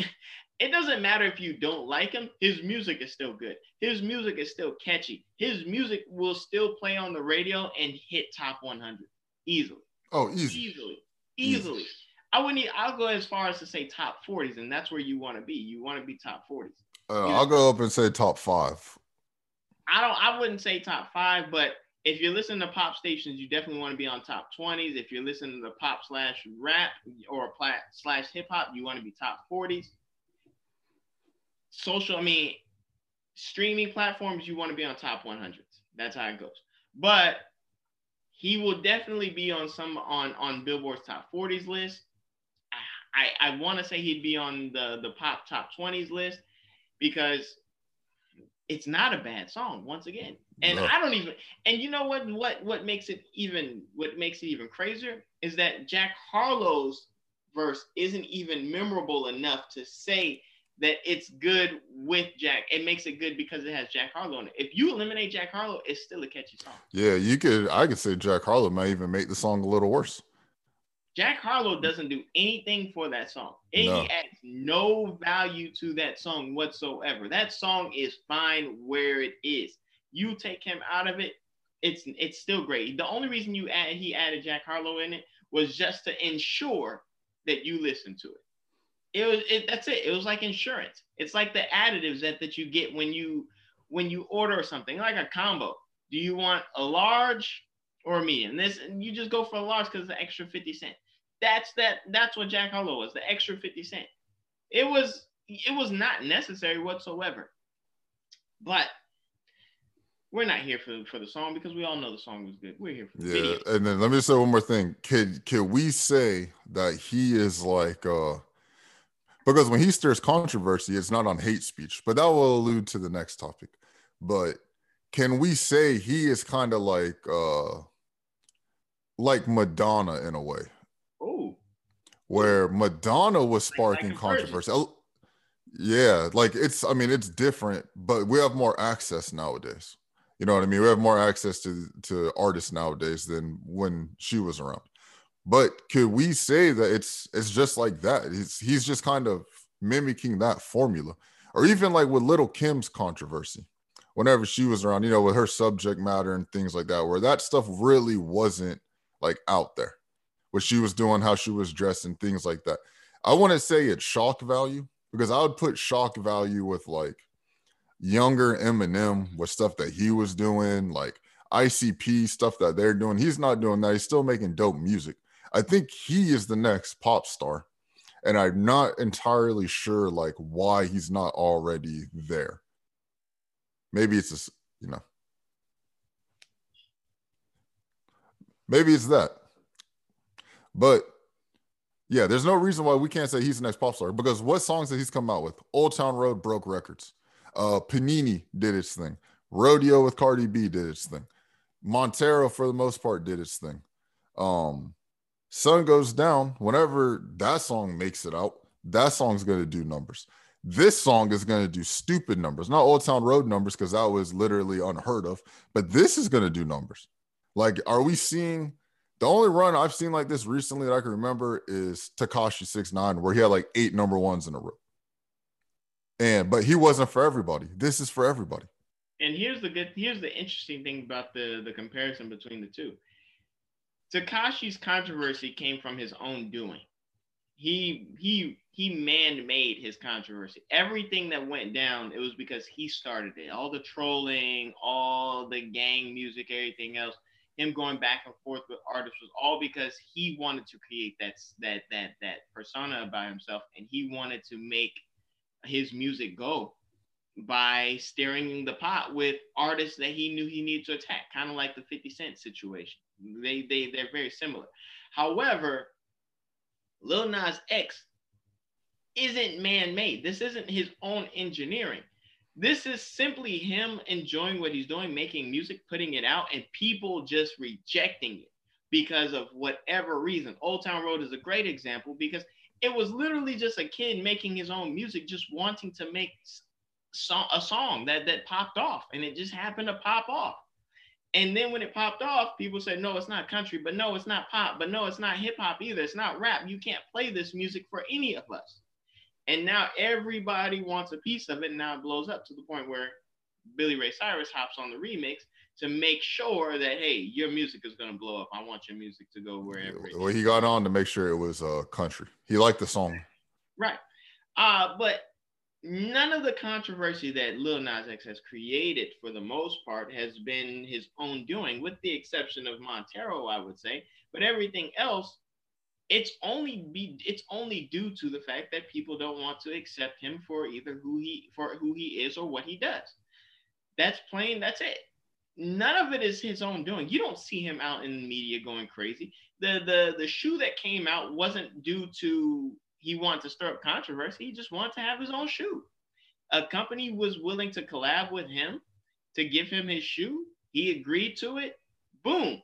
it doesn't matter if you don't like him. His music is still good. His music is still catchy. His music will still play on the radio and hit top 100 easily. Oh, easy. Easily. Easily. Easy. I wouldn't. I'll go as far as to say top 40s, and that's where you want to be. You want to be top 40s. Uh, I'll go up and say top five. I don't. I wouldn't say top five, but if you're listening to pop stations, you definitely want to be on top 20s. If you're listening to pop slash rap or slash hip hop, you want to be top 40s. Social, I mean, streaming platforms, you want to be on top 100s. That's how it goes. But he will definitely be on some on on Billboard's top 40s list. I I want to say he'd be on the the pop top 20s list because it's not a bad song once again. And no. I don't even and you know what what what makes it even what makes it even crazier is that Jack Harlow's verse isn't even memorable enough to say that it's good with Jack. It makes it good because it has Jack Harlow in it. If you eliminate Jack Harlow, it's still a catchy song. Yeah, you could. I could say Jack Harlow might even make the song a little worse. Jack Harlow doesn't do anything for that song. And no. he adds no value to that song whatsoever. That song is fine where it is. You take him out of it, it's it's still great. The only reason you add he added Jack Harlow in it was just to ensure that you listen to it it was it, that's it. It was like insurance. It's like the additives that, that you get when you when you order something, like a combo. Do you want a large or a medium? This and you just go for a large because the extra 50 cent. That's that that's what Jack Harlow was, the extra 50 cent. It was it was not necessary whatsoever. But we're not here for, for the song because we all know the song was good. We're here for the yeah. video. And then let me say one more thing. Can can we say that he is like uh because when he stirs controversy, it's not on hate speech, but that will allude to the next topic. But can we say he is kind of like uh like Madonna in a way? Oh, where Madonna was sparking controversy. Oh, yeah, like it's I mean it's different, but we have more access nowadays. You know what I mean? We have more access to to artists nowadays than when she was around. But could we say that it's it's just like that? He's he's just kind of mimicking that formula, or even like with Little Kim's controversy, whenever she was around, you know, with her subject matter and things like that, where that stuff really wasn't like out there. What she was doing, how she was dressed, and things like that. I want to say it's shock value because I would put shock value with like younger Eminem with stuff that he was doing, like ICP stuff that they're doing. He's not doing that. He's still making dope music. I think he is the next pop star. And I'm not entirely sure like why he's not already there. Maybe it's just, you know. Maybe it's that. But yeah, there's no reason why we can't say he's the next pop star because what songs that he's come out with? Old Town Road broke records. Uh, Panini did its thing. Rodeo with Cardi B did its thing. Montero, for the most part, did its thing. Um, Sun Goes Down, whenever that song makes it out, that song's going to do numbers. This song is going to do stupid numbers, not Old Town Road numbers, because that was literally unheard of, but this is going to do numbers. Like, are we seeing the only run I've seen like this recently that I can remember is Tekashi Six Nine, where he had like eight number ones in a row. And but he wasn't for everybody. This is for everybody. And here's the good here's the interesting thing about the the comparison between the two. Tekashi's controversy came from his own doing. He he he man-made his controversy. Everything that went down, it was because he started it. All the trolling, all the gang music, everything else, him going back and forth with artists was all because he wanted to create that that that that persona about himself, and he wanted to make his music go by stirring the pot with artists that he knew he needed to attack, kind of like the 50 Cent situation. They they they're very similar. However, Lil Nas X isn't man-made. This isn't his own engineering. This is simply him enjoying what he's doing, making music, putting it out, and people just rejecting it because of whatever reason. Old Town Road is a great example because it was literally just a kid making his own music, just wanting to make a song that that popped off, and it just happened to pop off. And then when it popped off, people said, no, it's not country, but no, it's not pop, but no, it's not hip hop either. It's not rap. You can't play this music for any of us. And now everybody wants a piece of it. And now it blows up to the point where Billy Ray Cyrus hops on the remix to make sure that hey, your music is gonna blow up. I want your music to go wherever. Well, he got on to make sure it was uh country. He liked the song. Right. Uh, but none of the controversy that Lil Nas X has created, for the most part, has been his own doing, with the exception of Montero, I would say. But everything else, it's only be it's only due to the fact that people don't want to accept him for either who he for who he is or what he does. That's plain. That's it none of it is his own doing. You don't see him out in the media going crazy. The the the shoe that came out wasn't due to he wanted to stir up controversy. He just wanted to have his own shoe. A company was willing to collab with him to give him his shoe. He agreed to it. Boom.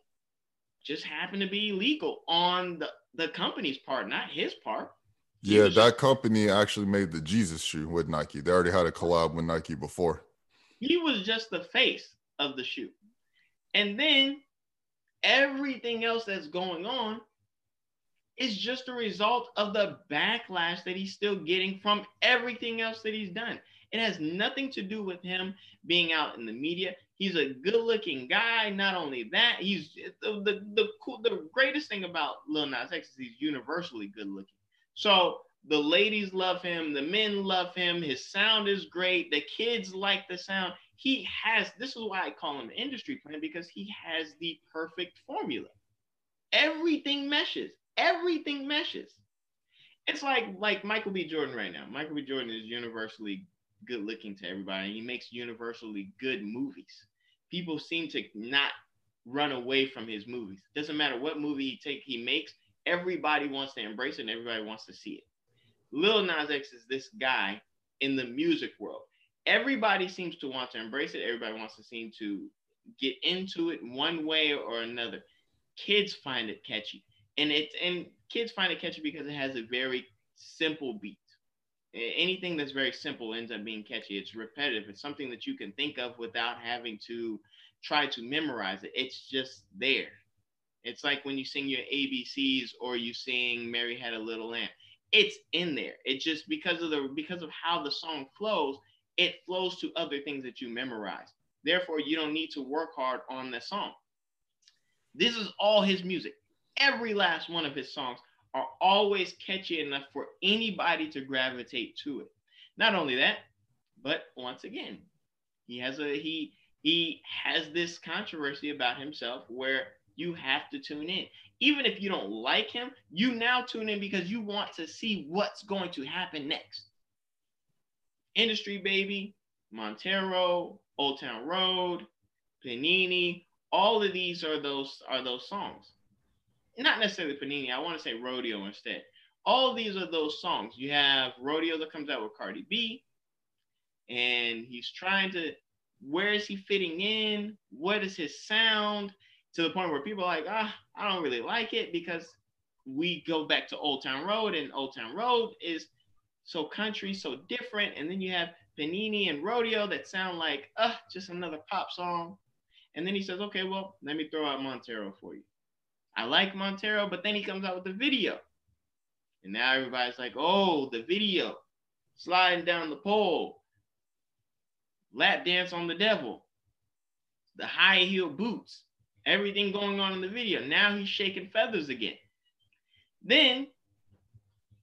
Just happened to be legal on the, the company's part, not his part. Yeah, that company actually made the Jesus shoe with Nike. They already had a collab with Nike before. He was just the face of the shoe. And then everything else that's going on is just a result of the backlash that he's still getting from everything else that he's done. It has nothing to do with him being out in the media. He's a good-looking guy. Not only that, he's the the the, cool, the greatest thing about Lil Nas X is he's universally good-looking. So the ladies love him, the men love him. His sound is great. The kids like the sound he has this is why I call him industry plan because he has the perfect formula. Everything meshes. Everything meshes. It's like like Michael B. Jordan right now. Michael B. Jordan is universally good looking to everybody. He makes universally good movies. People seem to not run away from his movies. Doesn't matter what movie he take he makes, everybody wants to embrace it and everybody wants to see it. Lil Nas X is this guy in the music world everybody seems to want to embrace it. Everybody wants to seem to get into it one way or another. Kids find it catchy, and it's and kids find it catchy because it has a very simple beat. Anything that's very simple ends up being catchy. It's repetitive. It's something that you can think of without having to try to memorize it. It's just there. It's like when you sing your ABCs or you sing Mary Had a Little Lamb. It's in there. It just because of the because of how the song flows, it flows to other things that you memorize. Therefore, you don't need to work hard on the song. This is all his music. Every last one of his songs are always catchy enough for anybody to gravitate to it. Not only that, but once again, he has a he he has this controversy about himself where you have to tune in. Even if you don't like him, you now tune in because you want to see what's going to happen next. Industry Baby, Montero, Old Town Road, Panini, all of these are those are those songs. Not necessarily Panini, I want to say Rodeo instead. All these are those songs. You have Rodeo that comes out with Cardi B, and he's trying to where is he fitting in? What is his sound? To the point where people are like, ah, I don't really like it because we go back to Old Town Road, and Old Town Road is so country, so different. And then you have Panini and Rodeo that sound like, uh, just another pop song. And then he says, okay, well, let me throw out Montero for you. I like Montero, but then he comes out with the video. And now everybody's like, oh, the video, sliding down the pole, lap dance on the devil, the high heel boots, everything going on in the video. Now he's shaking feathers again. Then,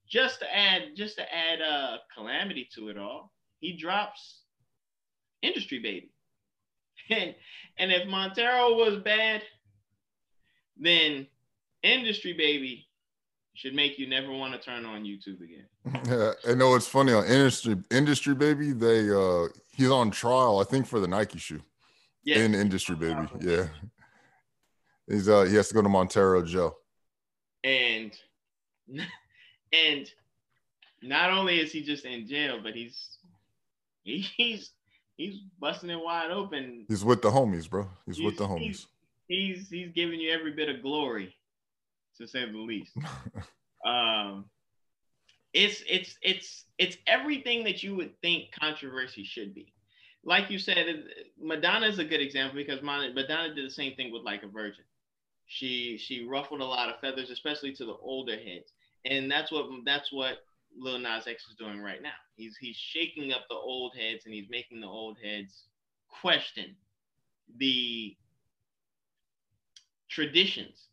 just to add, just to add uh, calamity to it all, he drops Industry Baby. [laughs] And and if Montero was bad, then Industry Baby should make you never want to turn on YouTube again. Yeah, I know it's funny on Industry Industry Baby. They uh he's on trial, I think, for the Nike shoe. Yeah. In Industry Baby, yeah. He's uh he has to go to Montero jail. And [laughs] and not only is he just in jail, but he's he's he's busting it wide open. He's with the homies, bro. He's, he's with the homies. He's, he's, giving you every bit of glory, to say the least. [laughs] um, it's it's it's it's everything that you would think controversy should be. Like you said, Madonna is a good example because Madonna did the same thing with Like a Virgin. She she ruffled a lot of feathers, especially to the older heads, and that's what that's what Lil Nas X is doing right now. He's he's shaking up the old heads and he's making the old heads question the traditions,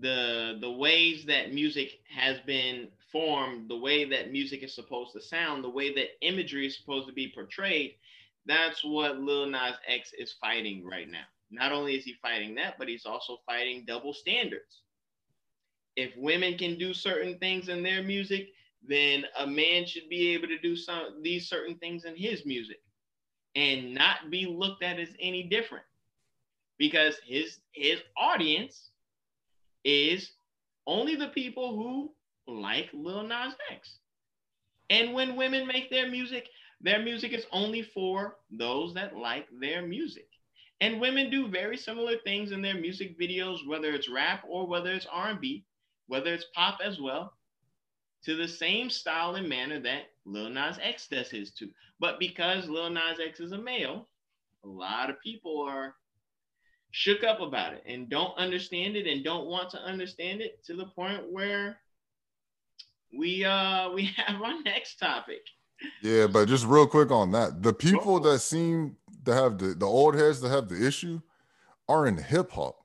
the the ways that music has been formed, the way that music is supposed to sound, the way that imagery is supposed to be portrayed. That's what Lil Nas X is fighting right now. Not only is he fighting that, but he's also fighting double standards. If women can do certain things in their music, then a man should be able to do some these certain things in his music and not be looked at as any different because his his audience is only the people who like Lil Nas X. And when women make their music, their music is only for those that like their music. And women do very similar things in their music videos, whether it's rap or whether it's R&B, whether it's pop as well to the same style and manner that Lil Nas X does his too. But because Lil Nas X is a male, a lot of people are shook up about it and don't understand it and don't want to understand it to the point where we uh we [laughs] have our next topic. Yeah, but just real quick on that. The people that seem to have the, the old heads that have the issue are in hip hop.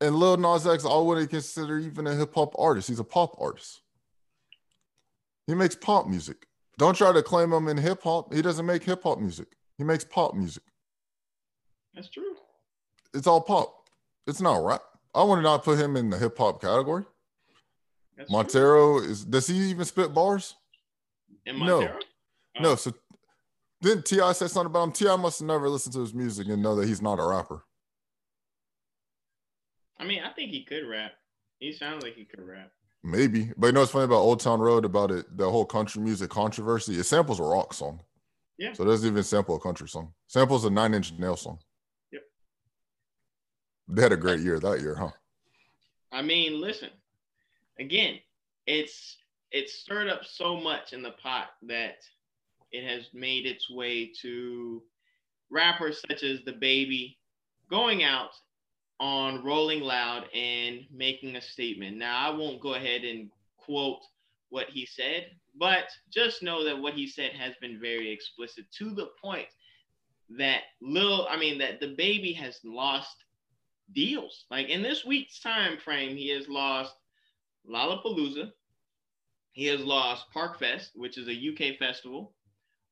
And Lil Nas X, I wouldn't consider even a hip hop artist. He's a pop artist. He makes pop music. Don't try to claim him in hip hop. He doesn't make hip hop music. He makes pop music. That's true. It's all pop. It's not rap. I want to not put him in the hip hop category. That's Montero true. is does he even spit bars? no. Oh. No, so didn't T.I. say something about him? T.I. must have never listened to his music and know that he's not a rapper. I mean, I think he could rap. He sounds like he could rap. Maybe, but you know what's funny about Old Town Road about it? The whole country music controversy. It samples a rock song. Yeah. So it doesn't even sample a country song. Samples a Nine Inch Nail song. They had a great year that year, huh? I mean, listen. Again, it's it's stirred up so much in the pot that it has made its way to rappers such as DaBaby going out on Rolling Loud and making a statement. Now, I won't go ahead and quote what he said, but just know that what he said has been very explicit to the point that little, I mean, that DaBaby has lost deals. Like in this week's time frame, he has lost Lollapalooza. He has lost ParkFest, which is a UK festival.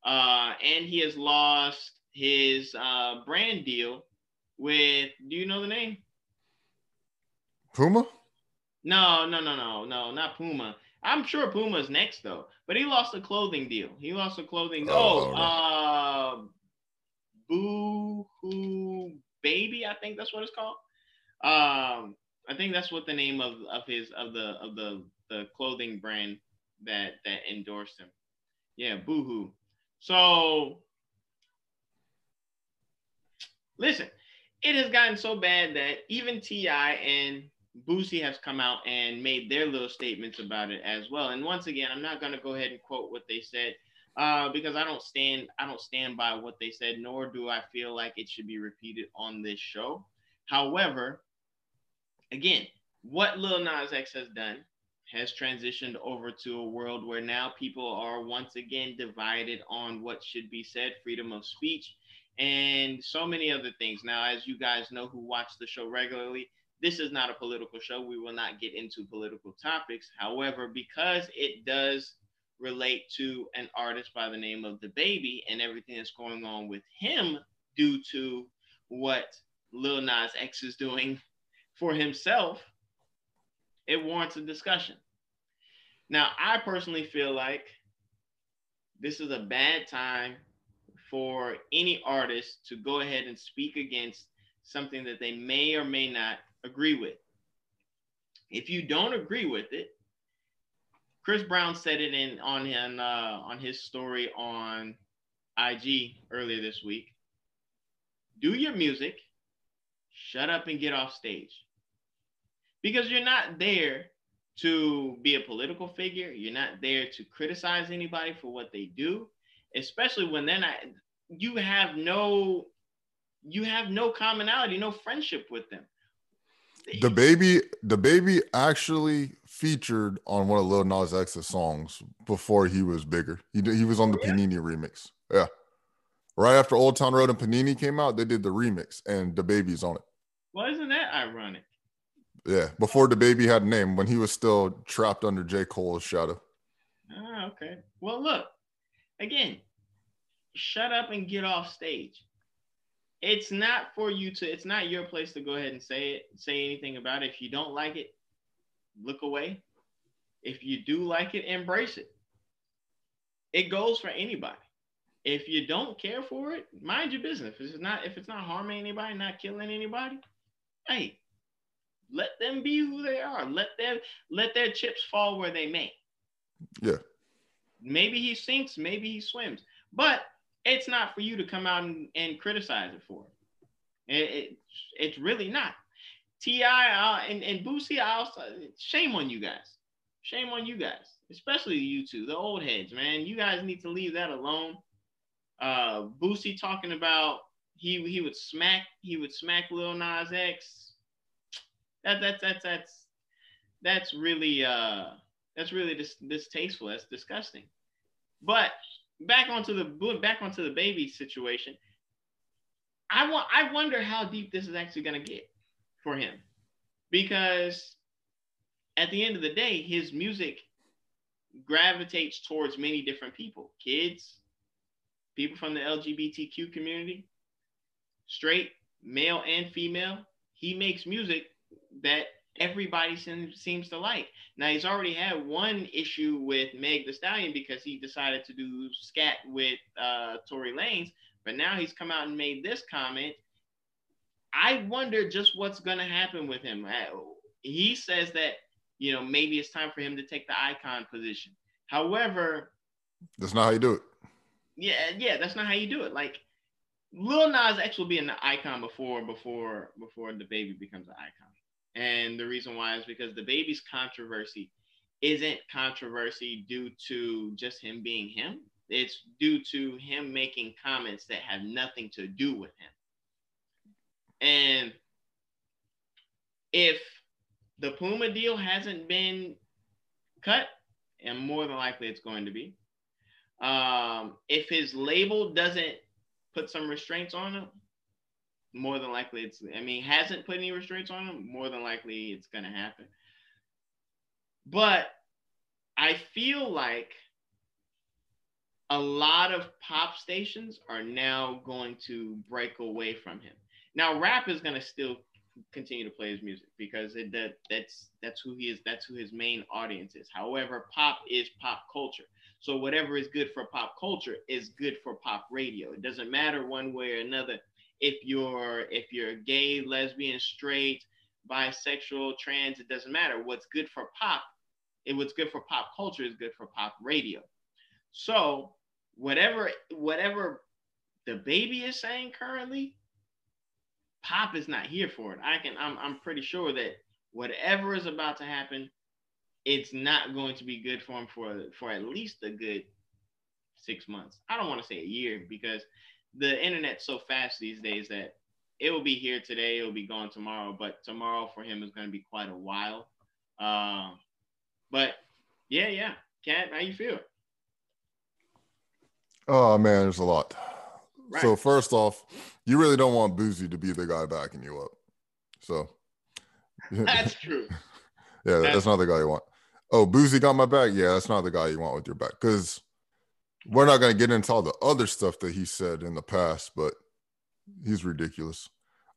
Uh, and he has lost his uh, brand deal with, do you know the name? Puma? No, no, no, no, no, not Puma. I'm sure Puma's next though, but he lost a clothing deal. He lost a clothing. Oh, oh uh, Boo Hoo Baby, I think that's what it's called. Um, I think that's what the name of, of his of the of the the clothing brand that that endorsed him. Yeah, Boohoo. So listen, it has gotten so bad that even T.I. and Boosie has come out and made their little statements about it as well. And once again, I'm not going to go ahead and quote what they said uh, because I don't stand I don't stand by what they said, nor do I feel like it should be repeated on this show. However, again, what Lil Nas X has done has transitioned over to a world where now people are once again divided on what should be said, freedom of speech, and so many other things. Now, as you guys know who watch the show regularly, this is not a political show. We will not get into political topics. However, because it does relate to an artist by the name of DaBaby and everything that's going on with him due to what Lil Nas X is doing for himself, it warrants a discussion. Now, I personally feel like this is a bad time for any artist to go ahead and speak against something that they may or may not agree with. If you don't agree with it, Chris Brown said it in on him uh, on his story on IG earlier this week. Do your music, shut up and get off stage. Because you're not there to be a political figure. You're not there to criticize anybody for what they do, especially when they're not you have no you have no commonality, no friendship with them. DaBaby, the baby actually featured on one of Lil Nas X's songs before he was bigger. He did, he was on the oh, yeah? Panini remix. Yeah, right after Old Town Road and Panini came out, they did the remix, and DaBaby's on it. Well, isn't that ironic? Yeah, before DaBaby had a name, when he was still trapped under J. Cole's shadow. Ah, okay. Well, look, again, shut up and get off stage it's not for you to it's not your place to go ahead and say it say anything about it if you don't like it look away if you do like it embrace it it goes for anybody if you don't care for it mind your business if it's not if it's not harming anybody not killing anybody hey let them be who they are let them let their chips fall where they may yeah maybe he sinks maybe he swims but it's not for you to come out and, and criticize it for. It, it, it's really not. T.I. uh, and and Boosie, I also shame on you guys. Shame on you guys, especially you two, the old heads, man. You guys need to leave that alone. Uh, Boosie talking about he he would smack he would smack Lil Nas X. That that's that's that's that's really uh that's really dis- distasteful. That's disgusting. But back onto the back onto DaBaby situation. I want I wonder how deep this is actually going to get for him because at the end of the day his music gravitates towards many different people kids people from the lgbtq community straight male and female he makes music that everybody seems, seems to like. Now he's already had one issue with Meg the Stallion because he decided to do scat with uh, Tory Lanez, but now he's come out and made this comment. I wonder just what's going to happen with him. Uh, he says that you know maybe it's time for him to take the icon position. However, that's not how you do it. Yeah, yeah, that's not how you do it. Like Lil Nas X will be an icon before before before DaBaby becomes an icon. And the reason why is because DaBaby's controversy isn't controversy due to just him being him. It's due to him making comments that have nothing to do with him. And if the Puma deal hasn't been cut, and more than likely it's going to be. Um, if his label doesn't put some restraints on him, more than likely it's I mean, hasn't put any restraints on him, more than likely it's gonna happen. But I feel like a lot of pop stations are now going to break away from him. Now, rap is to still continue to play his music because it, that that's that's who he is. That's who his main audience is. However, pop is pop culture. So whatever is good for pop culture is good for pop radio. It doesn't matter one way or another if you're if you're gay, lesbian, straight, bisexual, trans. It doesn't matter. What's good for pop, it what's good for pop culture is good for pop radio. So whatever whatever DaBaby is saying currently, Pop is not here for it. I can I'm I'm pretty sure that whatever is about to happen, it's not going to be good for him for for at least a good six months. I don't want to say a year because the internet's so fast these days that it will be here today, it will be gone tomorrow, but tomorrow for him is going to be quite a while. Um, but yeah, yeah, Cad, how you feel? Oh man, there's a lot. Right. So first off, you really don't want Boosie to be the guy backing you up. So [laughs] that's true. [laughs] yeah, that's, that's not the guy you want. Oh, Boosie got my back. Yeah, that's not the guy you want with your back because we're not going to get into all the other stuff that he said in the past, but he's ridiculous.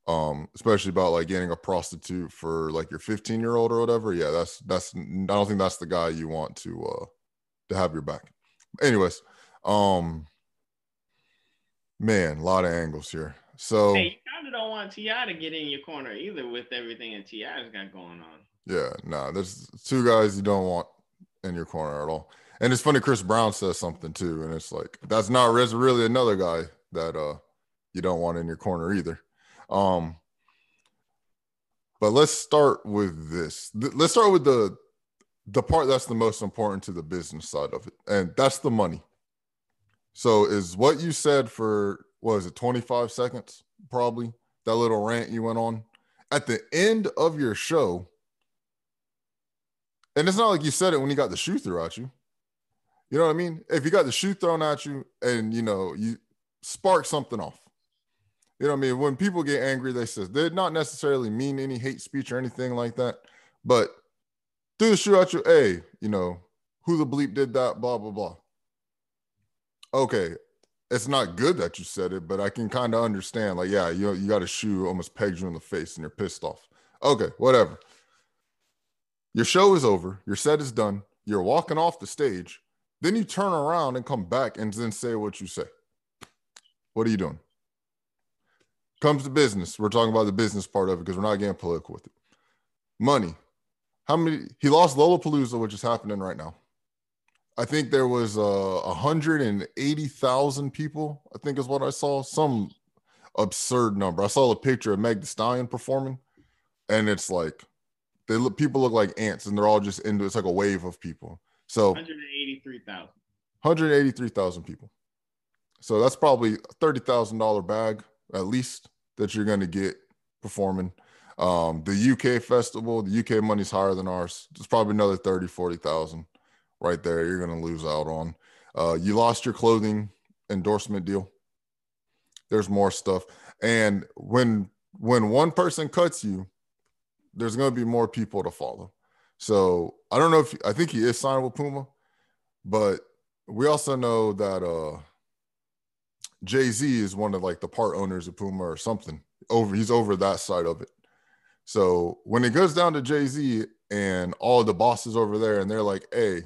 Um, especially about like getting a prostitute for like your 15 year old or whatever. Yeah, that's that's I don't think that's the guy you want to uh to have your back. Anyways, um Man, a lot of angles here. So hey, you kind of don't want T.I. to get in your corner either with everything that T.I.'s got going on. Yeah, no, nah, there's two guys you don't want in your corner at all. And it's funny, Chris Brown says something too, and it's like that's not really another guy that uh you don't want in your corner either. Um, but let's start with this. Let's start with the the part that's the most important to the business side of it, and that's the money. So is what you said for was it 25 seconds probably that little rant you went on at the end of your show and it's not like you said it when you got the shoe thrown at you. You know what I mean? If you got the shoe thrown at you and you know you spark something off. You know what I mean? When people get angry, they say they're not necessarily mean any hate speech or anything like that, but threw the shoe at you. Hey, you know who the bleep did that? Blah blah blah okay, it's not good that you said it, but I can kind of understand. Like, yeah, you you got a shoe almost pegged you in the face and you're pissed off. Okay, whatever. Your show is over. Your set is done. You're walking off the stage. Then you turn around and come back and then say what you say. What are you doing? Comes to business. We're talking about the business part of it because we're not getting political with it. Money. How many? He lost Lollapalooza, which is happening right now. I think there was uh, 180,000 people. I think is what I saw. Some absurd number. I saw a picture of Meg Thee Stallion performing, and it's like they look. People look like ants, and they're all just into. It's like a wave of people. So 183,000. 183,000 people. So that's probably a thirty thousand dollar bag at least that you're going to get performing. Um, the UK festival, the UK money's higher than ours. It's probably another 30, 40,000 right there you're going to lose out on. Uh, you lost your clothing endorsement deal. There's more stuff. And when when one person cuts you, there's going to be more people to follow. So I don't know if I think he is signed with Puma, but we also know that uh, Jay Z is one of like the part owners of Puma or something. Over he's over that side of it. So when it goes down to Jay Z and all the bosses over there, and they're like, "Hey,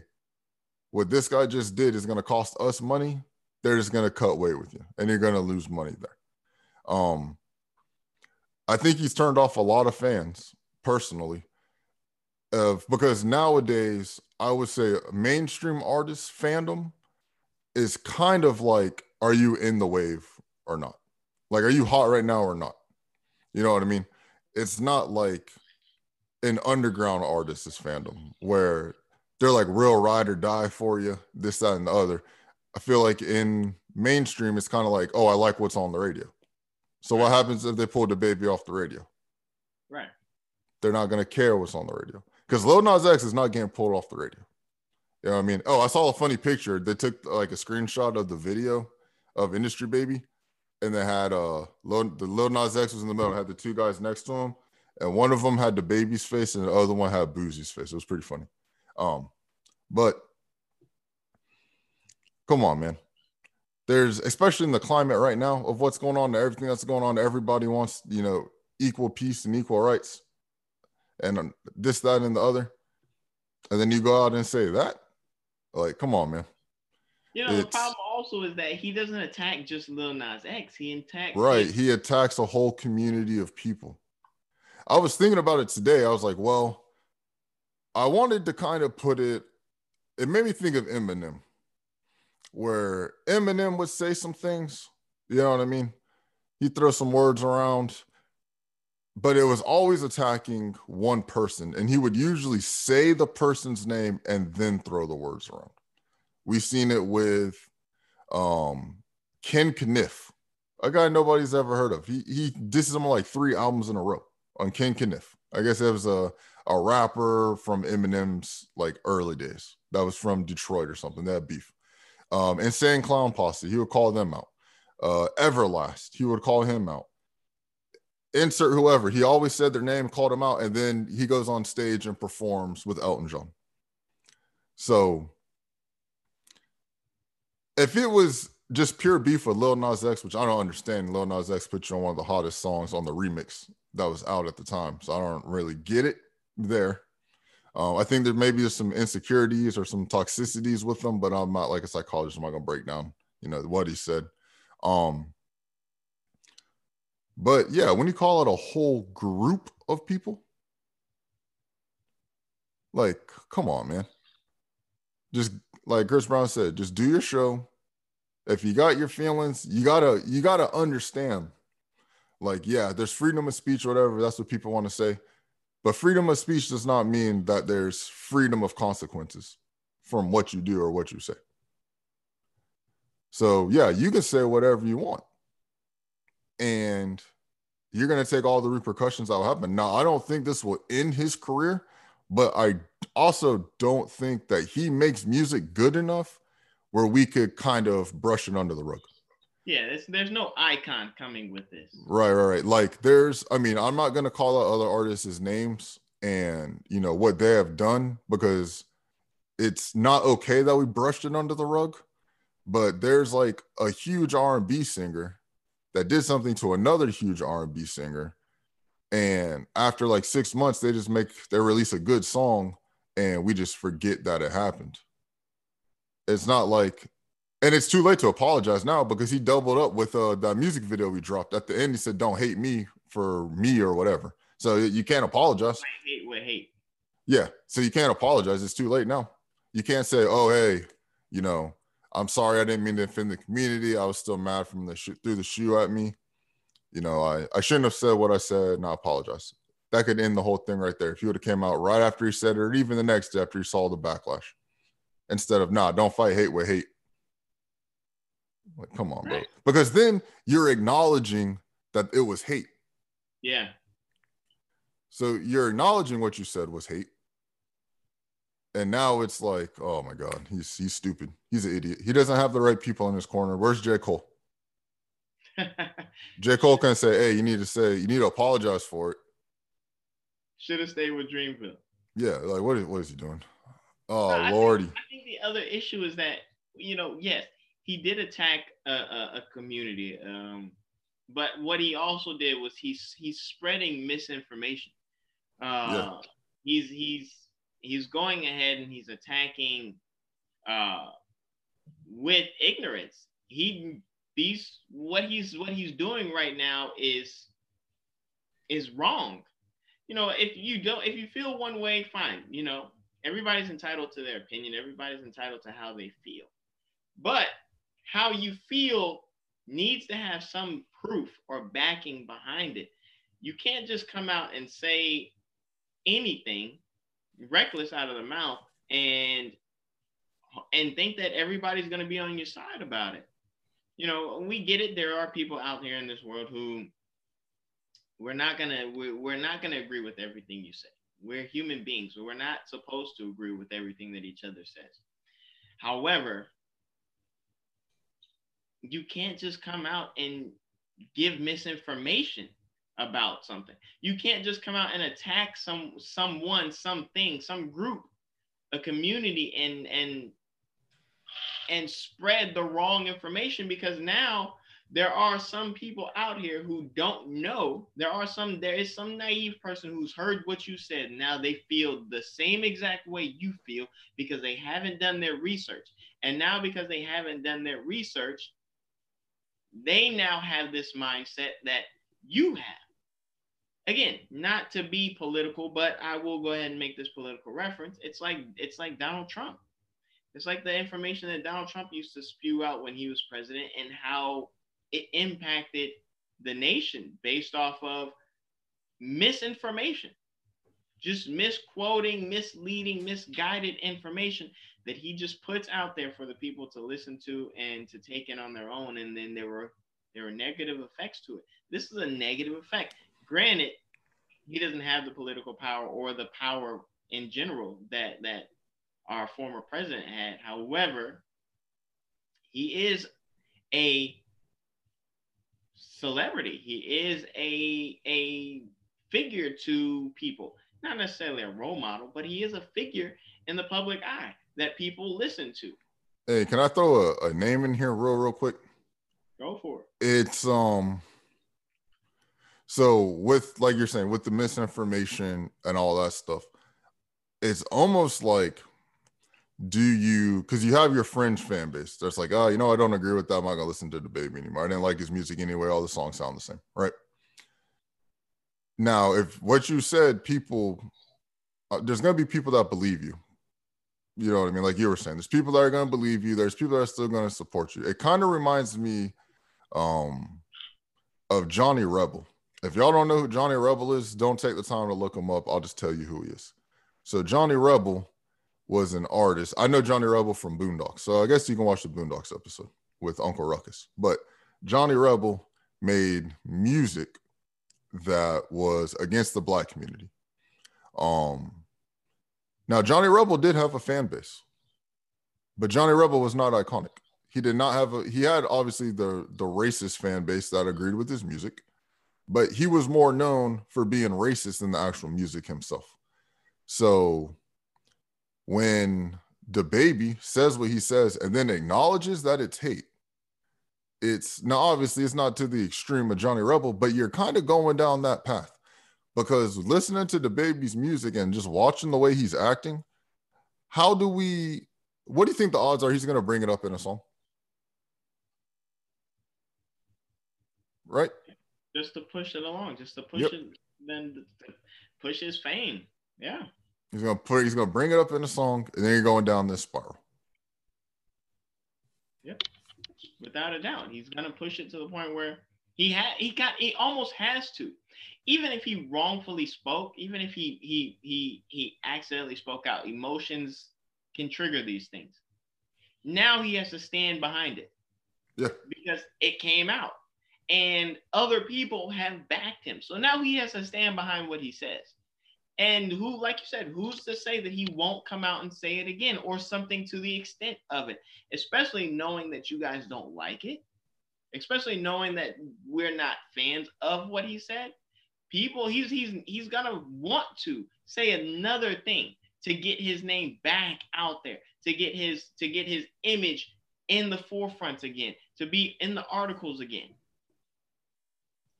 what this guy just did is going to cost us money, they're just going to cut weight with you and you're going to lose money there. Um, I think he's turned off a lot of fans personally, of because nowadays I would say mainstream artist fandom is kind of like, are you in the wave or not? Like, are you hot right now or not? You know what I mean? It's not like an underground artist's fandom where they're like real ride or die for you, this, that, and the other. I feel like in mainstream, it's kind of like, oh, I like what's on the radio. So right. what happens if they pull DaBaby off the radio? Right. they're not gonna care what's on the radio because Lil Nas X is not getting pulled off the radio. You know what I mean? Oh, I saw a funny picture. They took like a screenshot of the video of Industry Baby, and they had uh Lil, the Lil Nas X was in the middle, had the two guys next to him, and one of them had DaBaby's face, and the other one had Boosie's face. It was pretty funny. Um, but come on, man. There's especially in the climate right now of what's going on, everything that's going on. Everybody wants, you know, equal peace and equal rights, and um, this, that, and the other. And then you go out and say that, like, come on, man. You know, it's, the problem also is that he doesn't attack just Lil Nas X. He attacks right. He attacks a whole community of people. I was thinking about it today. I was like, well, I wanted to kind of put it. It made me think of Eminem where Eminem would say some things, you know what I mean? He'd throw some words around, but it was always attacking one person. And he would usually say the person's name and then throw the words around. We've seen it with um, Ken Kaniff, a guy nobody's ever heard of. He he disses him like three albums in a row on Ken Kaniff. I guess it was a a rapper from Eminem's like early days. That was from Detroit or something. That beef. Um, Insane Clown Posse, he would call them out. Uh, Everlast, he would call him out. Insert whoever, he always said their name, called them out, and then he goes on stage and performs with Elton John. So if it was just pure beef with Lil Nas X, which I don't understand, Lil Nas X put you on one of the hottest songs on the remix that was out at the time. So I don't really get it there. Uh, I think there maybe some insecurities or some toxicities with them, but I'm not like a psychologist. I'm not gonna break down, you know, what he said. Um, but yeah, when you call it a whole group of people, like, come on, man. Just like Chris Brown said, just do your show. If you got your feelings, you gotta you gotta understand. Like, yeah, there's freedom of speech, whatever. That's what people want to say. But freedom of speech does not mean that there's freedom of consequences from what you do or what you say. So, yeah, you can say whatever you want. And you're going to take all the repercussions that will happen. Now, I don't think this will end his career, but I also don't think that he makes music good enough where we could kind of brush it under the rug. Yeah, there's, there's no icon coming with this. Right, right, right. Like there's, I mean, I'm not gonna call out other artists' names and you know what they have done because it's not okay that we brushed it under the rug. But there's like a huge R&B singer that did something to another huge R&B singer, and after like six months, they just make they release a good song, and we just forget that it happened. It's not like and it's too late to apologize now because he doubled up with uh that music video we dropped at the end. He said, "Don't hate me for me or whatever." So you can't apologize. I hate with hate. Yeah, so you can't apologize. It's too late now. You can't say, "Oh, hey, you know, I'm sorry. I didn't mean to offend the community. I was still mad from the sh- threw the shoe at me. You know, I I shouldn't have said what I said, and I apologize." That could end the whole thing right there. If you would have came out right after he said it, or even the next day after he saw the backlash, instead of nah, don't fight hate with hate like, come on, right. bro. Because then you're acknowledging that it was hate. Yeah. So you're acknowledging what you said was hate. And now it's like, oh my God, he's he's stupid. He's an idiot. He doesn't have the right people in his corner. Where's J. Cole? [laughs] J. Cole can say, hey, you need to say, you need to apologize for it. Should have stayed with Dreamville. Yeah, like what is what is he doing? Oh I lordy. Think, I think the other issue is that, you know, yes, he did attack a, a, a community. Um, but what he also did was he's he's spreading misinformation. Uh, yeah. He's he's he's going ahead and he's attacking uh, with ignorance. He these what he's what he's doing right now is is wrong. You know, if you don't if you feel one way, fine. You know, everybody's entitled to their opinion. Everybody's entitled to how they feel. But how you feel needs to have some proof or backing behind it. You can't just come out and say anything reckless out of the mouth and and think that everybody's going to be on your side about it. You know, we get it. There are people out there in this world who we're not gonna we're, we're not gonna agree with everything you say. We're human beings. We're not supposed to agree with everything that each other says. However, you can't just come out and give misinformation about something. You can't just come out and attack some someone, something, some group, a community and and and spread the wrong information because now there are some people out here who don't know. There are some, there is some naive person who's heard what you said. Now they feel the same exact way you feel because they haven't done their research. And now, because they haven't done their research, they now have this mindset that you have. Again, not to be political, but I will go ahead and make this political reference. It's like it's like Donald Trump. It's like the information that Donald Trump used to spew out when he was president and how it impacted the nation based off of misinformation, just misquoting, misleading, misguided information that he just puts out there for the people to listen to and to take in on their own. And then there were there were negative effects to it. This is a negative effect. Granted, he doesn't have the political power or the power in general that that our former president had. However, he is a celebrity. He is a a figure to people, not necessarily a role model, but he is a figure in the public eye that people listen to. Hey, can I throw a, a name in here real real quick? Go for it. It's um so with like you're saying with the misinformation and all that stuff, it's almost like do you because you have your fringe fan base that's like oh you know i don't agree with that. I'm not gonna listen to DaBaby anymore. I didn't like his music anyway. All the songs sound the same right? Now if what you said people uh, there's gonna be people that believe you. You know what i mean? Like you were saying there's people that are gonna believe you. There's people that are still gonna support you. It kind of reminds me um of johnny rebel if y'all don't know who johnny rebel is don't take the time to look him up i'll just tell you who he is so johnny rebel was an artist. I know Johnny Rebel from Boondocks, so I guess you can watch the Boondocks episode with Uncle Ruckus. But Johnny Rebel made music that was against the black community. Um, now Johnny Rebel did have a fan base, but Johnny Rebel was not iconic. He did not have a. He had obviously the the racist fan base that agreed with his music, but he was more known for being racist than the actual music himself. So when DaBaby says what he says and then acknowledges that it's hate, it's now obviously it's not to the extreme of Johnny Rebel, but you're kind of going down that path because listening to DaBaby's music and just watching the way he's acting, how do we? What do you think the odds are he's going to bring it up in a song? Right. Just to push it along, just to push yep. it, then push his fame. Yeah. He's gonna put he's gonna bring it up in a song, and then you're going down this spiral. Yep, without a doubt, he's gonna push it to the point where he had he got he almost has to, even if he wrongfully spoke, even if he he he he accidentally spoke out. Emotions can trigger these things. Now he has to stand behind it. Yeah, because it came out, and other people have backed him. So now he has to stand behind what he says. And who, like you said, who's to say that he won't come out and say it again or something to the extent of it, especially knowing that you guys don't like it, especially knowing that we're not fans of what he said. People, he's he's he's gonna want to say another thing to get his name back out there, to get his to get his image in the forefront again, to be in the articles again.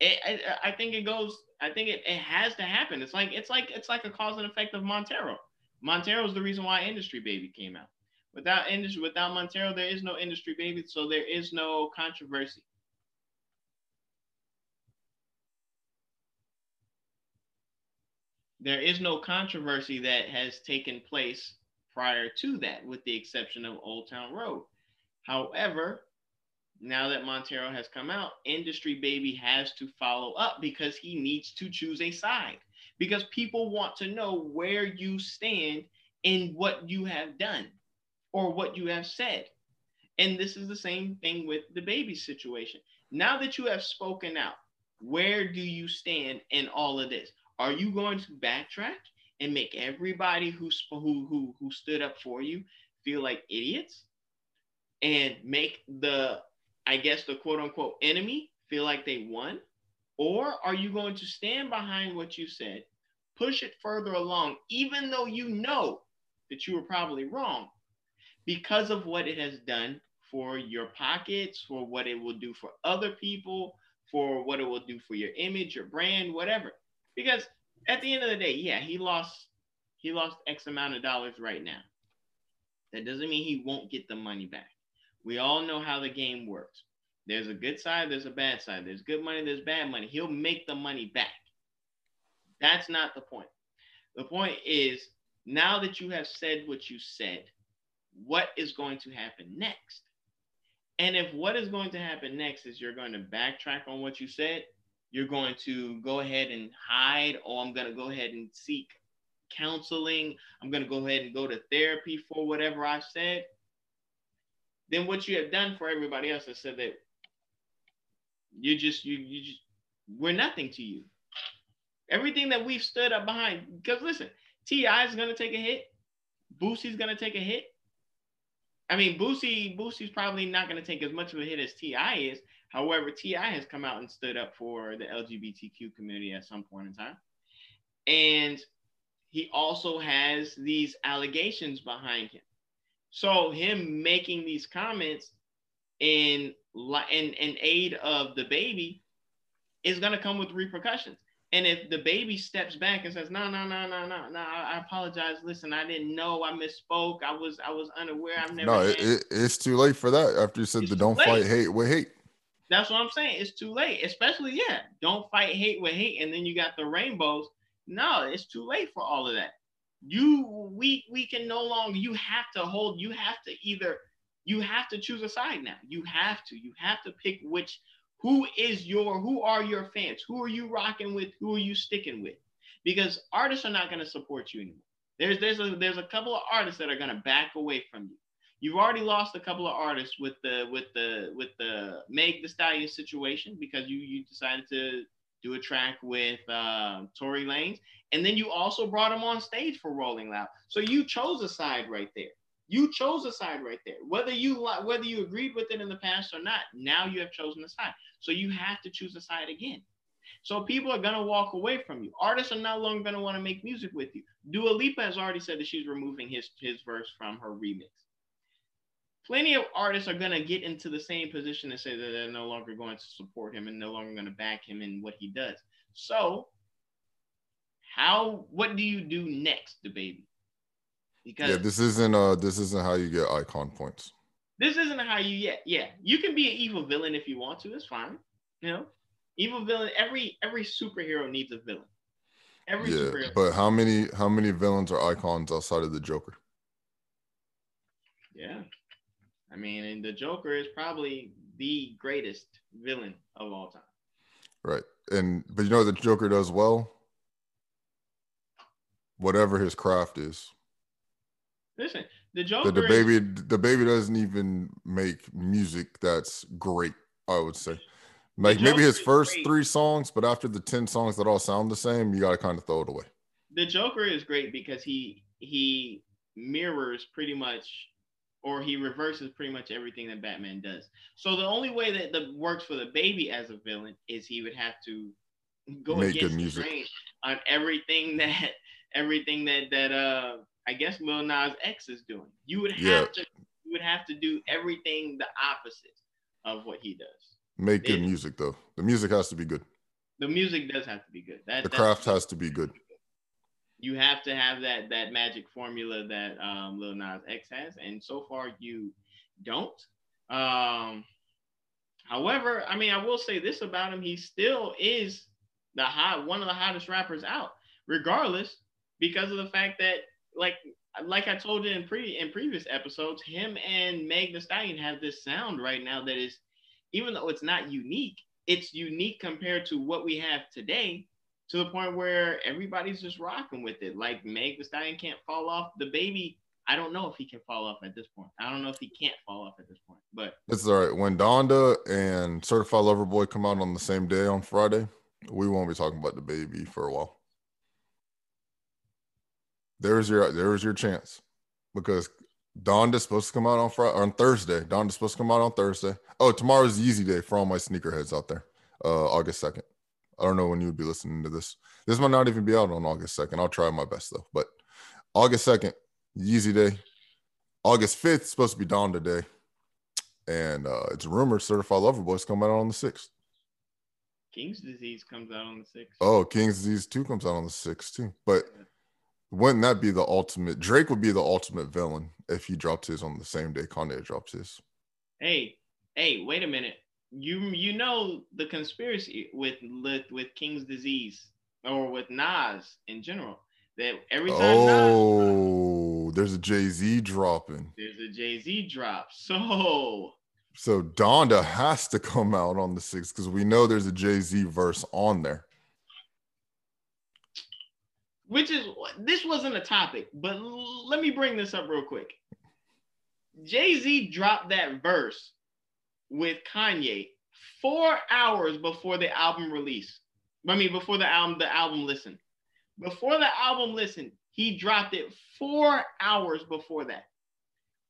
It, I, I think it goes I think it, it has to happen. It's like it's like it's like a cause and effect of Montero. Montero is the reason why Industry Baby came out. Without industry, without Montero, there is no Industry Baby, so there is no controversy. There is no controversy that has taken place prior to that, with the exception of Old Town Road. However, now that Montero has come out, Industry Baby has to follow up because he needs to choose a side. Because people want to know where you stand in what you have done or what you have said. And this is the same thing with DaBaby situation. Now that you have spoken out, where do you stand in all of this? Are you going to backtrack and make everybody who who who, who stood up for you feel like idiots and make the I guess the quote unquote enemy feel like they won? Or are you going to stand behind what you said, push it further along, even though you know that you were probably wrong because of what it has done for your pockets, for what it will do for other people, for what it will do for your image, your brand, whatever. Because at the end of the day, yeah, he lost he lost X amount of dollars right now. That doesn't mean he won't get the money back. We all know how the game works. There's a good side, there's a bad side. There's good money, there's bad money. He'll make the money back. That's not the point. The point is now that you have said what you said, what is going to happen next? And if what is going to happen next is you're going to backtrack on what you said, you're going to go ahead and hide, or I'm going to go ahead and seek counseling, I'm going to go ahead and go to therapy for whatever I said, then what you have done for everybody else is said that you just you you just we're nothing to you. Everything that we've stood up behind, because listen, T.I. is gonna take a hit, Boosie's gonna take a hit. I mean, Boosie Boosie's probably not gonna take as much of a hit as T.I. is. However, T.I. has come out and stood up for the LGBTQ community at some point in time, and he also has these allegations behind him. So him making these comments in in in aid of DaBaby is going to come with repercussions. And if DaBaby steps back and says, "No, no, no, no, no, no, I apologize. Listen, I didn't know. I misspoke. I was, I was unaware. I've never." No, it, it, it's too late for that. After you said the "Don't late. fight hate with hate." That's what I'm saying. It's too late, especially yeah. Don't fight hate with hate, and then you got the rainbows. No, it's too late for all of that. You, we, we can no longer. You have to hold. You have to either you have to choose a side now. You have to. You have to pick which who is your who are your fans? Who are you rocking with? Who are you sticking with? Because artists are not going to support you anymore. There's there's a there's a couple of artists that are going to back away from you. You've already lost a couple of artists with the with the with the Meg Thee Stallion situation because you you decided to do a track with uh, Tory Lanez, and then you also brought him on stage for Rolling Loud. So you chose a side right there. You chose a side right there. Whether you whether you agreed with it in the past or not, now you have chosen a side. So you have to choose a side again. So people are gonna walk away from you. Artists are no longer gonna want to make music with you. Dua Lipa has already said that she's removing his his verse from her remix. Plenty of artists are gonna get into the same position and say that they're no longer going to support him and no longer gonna back him in what he does. So how what do you do next, DaBaby? Because yeah, this isn't uh this isn't how you get icon points. This isn't how you get yeah. You can be an evil villain if you want to. It's fine. You know, evil villain. Every every superhero needs a villain. Every yeah, superhero. But how many how many villains are icons outside of the Joker? Yeah, I mean, and the Joker is probably the greatest villain of all time. Right, and but you know the Joker does well. Whatever his craft is, Listen, the Joker. The, DaBaby, is, DaBaby doesn't even make music that's great. I would say, like maybe his first three songs, but after the ten songs that all sound the same, you got to kind of throw it away. The Joker is great because he he mirrors pretty much, or he reverses pretty much everything that Batman does. So the only way that the works for DaBaby as a villain is he would have to go make against good music on everything [laughs] that everything that that uh I guess Lil Nas X is doing. You would have yeah. to you would have to do everything the opposite of what he does. Make good music though. The music has to be good. The music does have to be good. That, the craft has to be good. You have to have that that magic formula that um, Lil Nas X has, and so far you don't. Um, however, I mean, I will say this about him: he still is the hot one of the hottest rappers out, regardless, because of the fact that like like I told you in pre in previous episodes, him and Meg Thee Stallion have this sound right now that is, even though it's not unique, it's unique compared to what we have today, to the point where everybody's just rocking with it. Like Meg Thee Stallion can't fall off. DaBaby, I don't know if he can fall off at this point. I don't know if he can't fall off at this point. but It's all right. When Donda and Certified Lover Boy come out on the same day on Friday, we won't be talking about DaBaby for a while. There's your there's your chance because Donda's supposed to come out on Friday on Thursday. Donda's supposed to come out on Thursday. Oh, tomorrow's Yeezy Day for all my sneakerheads out there. Uh, August second. I don't know when you would be listening to this. This might not even be out on August second. I'll try my best though. But August second, Yeezy Day. August fifth supposed to be Donda Day, and uh, it's rumored Certified Lover Boy's coming out on the sixth. King's disease comes out on the sixth. Oh, King's Disease 2 comes out on the 6th too. But wouldn't that be the ultimate? Drake would be the ultimate villain if he dropped his on the same day Kanye drops his. Hey, hey, wait a minute. You you know the conspiracy with with, with King's disease or with Nas in general that every time Nas Oh, there's a Jay Z dropping. there's a Jay Z drop. So So Donda has to come out on the 6th because we know there's a Jay Z verse on there. which is this wasn't a topic, but let me bring this up real quick. Jay Z dropped that verse with Kanye four hours before the album release. I mean, before the album, the album listen. Before the album listen, he dropped it four hours before that.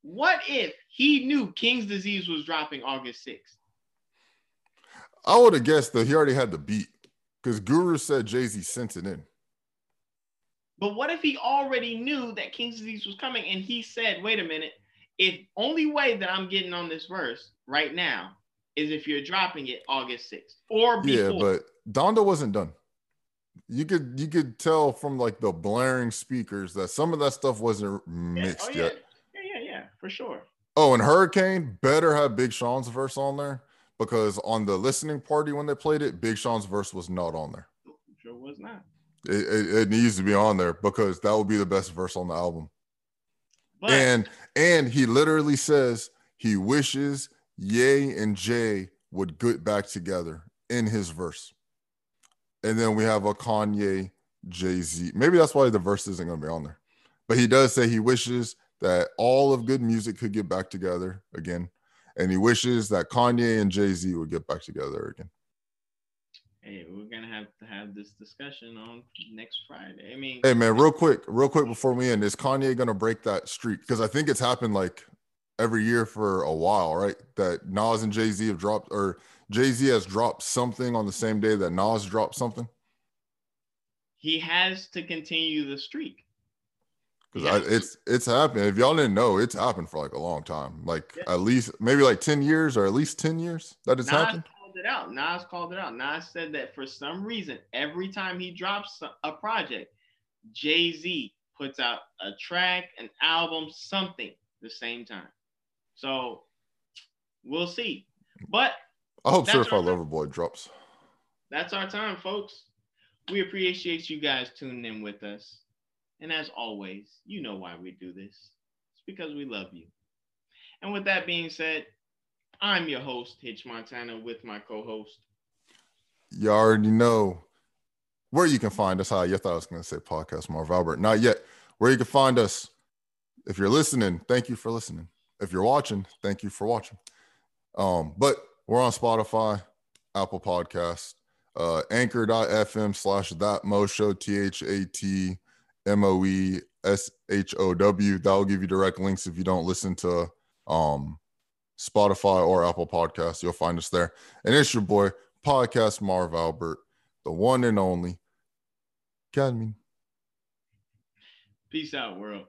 What if he knew King's Disease was dropping August 6th? I would have guessed that he already had the beat because Guru said Jay Z sent it in. But what if he already knew that King's Disease was coming and he said, wait a minute, if only way that I'm getting on this verse right now is if you're dropping it August 6th or before. Yeah, but Donda wasn't done. You could you could tell from like the blaring speakers that some of that stuff wasn't Yeah, mixed oh, yeah. yet. yeah, yeah, yeah, for sure. Oh, and Hurricane better have Big Sean's verse on there because on the listening party when they played it, Big Sean's verse was not on there. Sure was not. It, it, it needs to be on there because that would be the best verse on the album. But and and he literally says he wishes Ye and Jay would get back together in his verse. And then we have a Kanye Jay Z. Maybe that's why the verse isn't going to be on there. But he does say he wishes that all of good music could get back together again. And he wishes that Kanye and Jay Z would get back together again. hey, we're gonna have to have this discussion on next Friday. I mean, Hey man, real quick, real quick before we end, is Kanye gonna break that streak? Because I think it's happened like every year for a while, right? That Nas and Jay Z have dropped, or Jay Z has dropped something on the same day that Nas dropped something. he has to continue the streak. Because Yeah. it's it's happened. If y'all didn't know, it's happened for like a long time, like Yeah. at least maybe like ten years or at least ten years that it's Nas happened. called it out. Nas called it out. Nas said that for some reason, every time he drops a- a project, Jay Z puts out a track, an album, something the same time. So we'll see. But I hope Certified our- Lover Boy drops. that's our time, folks. We appreciate you guys tuning in with us. And as always, you know why we do this. It's because we love you. And with that being said, I'm your host, Hitch Montana, with my co-host. You already know where you can find us. You thought I was going to say podcast Marv Albert. Not yet. Where you can find us. If you're listening, thank you for listening. If you're watching, thank you for watching. Um, but we're on Spotify, Apple Podcast, uh, anchor.fm slash that mo show, T H A T M O E S H O W. That will give you direct links if you don't listen to um Spotify or Apple Podcasts. You'll find us there. And it's your boy, Podcast Marv Albert, the one and only. Cadman. Peace out, world.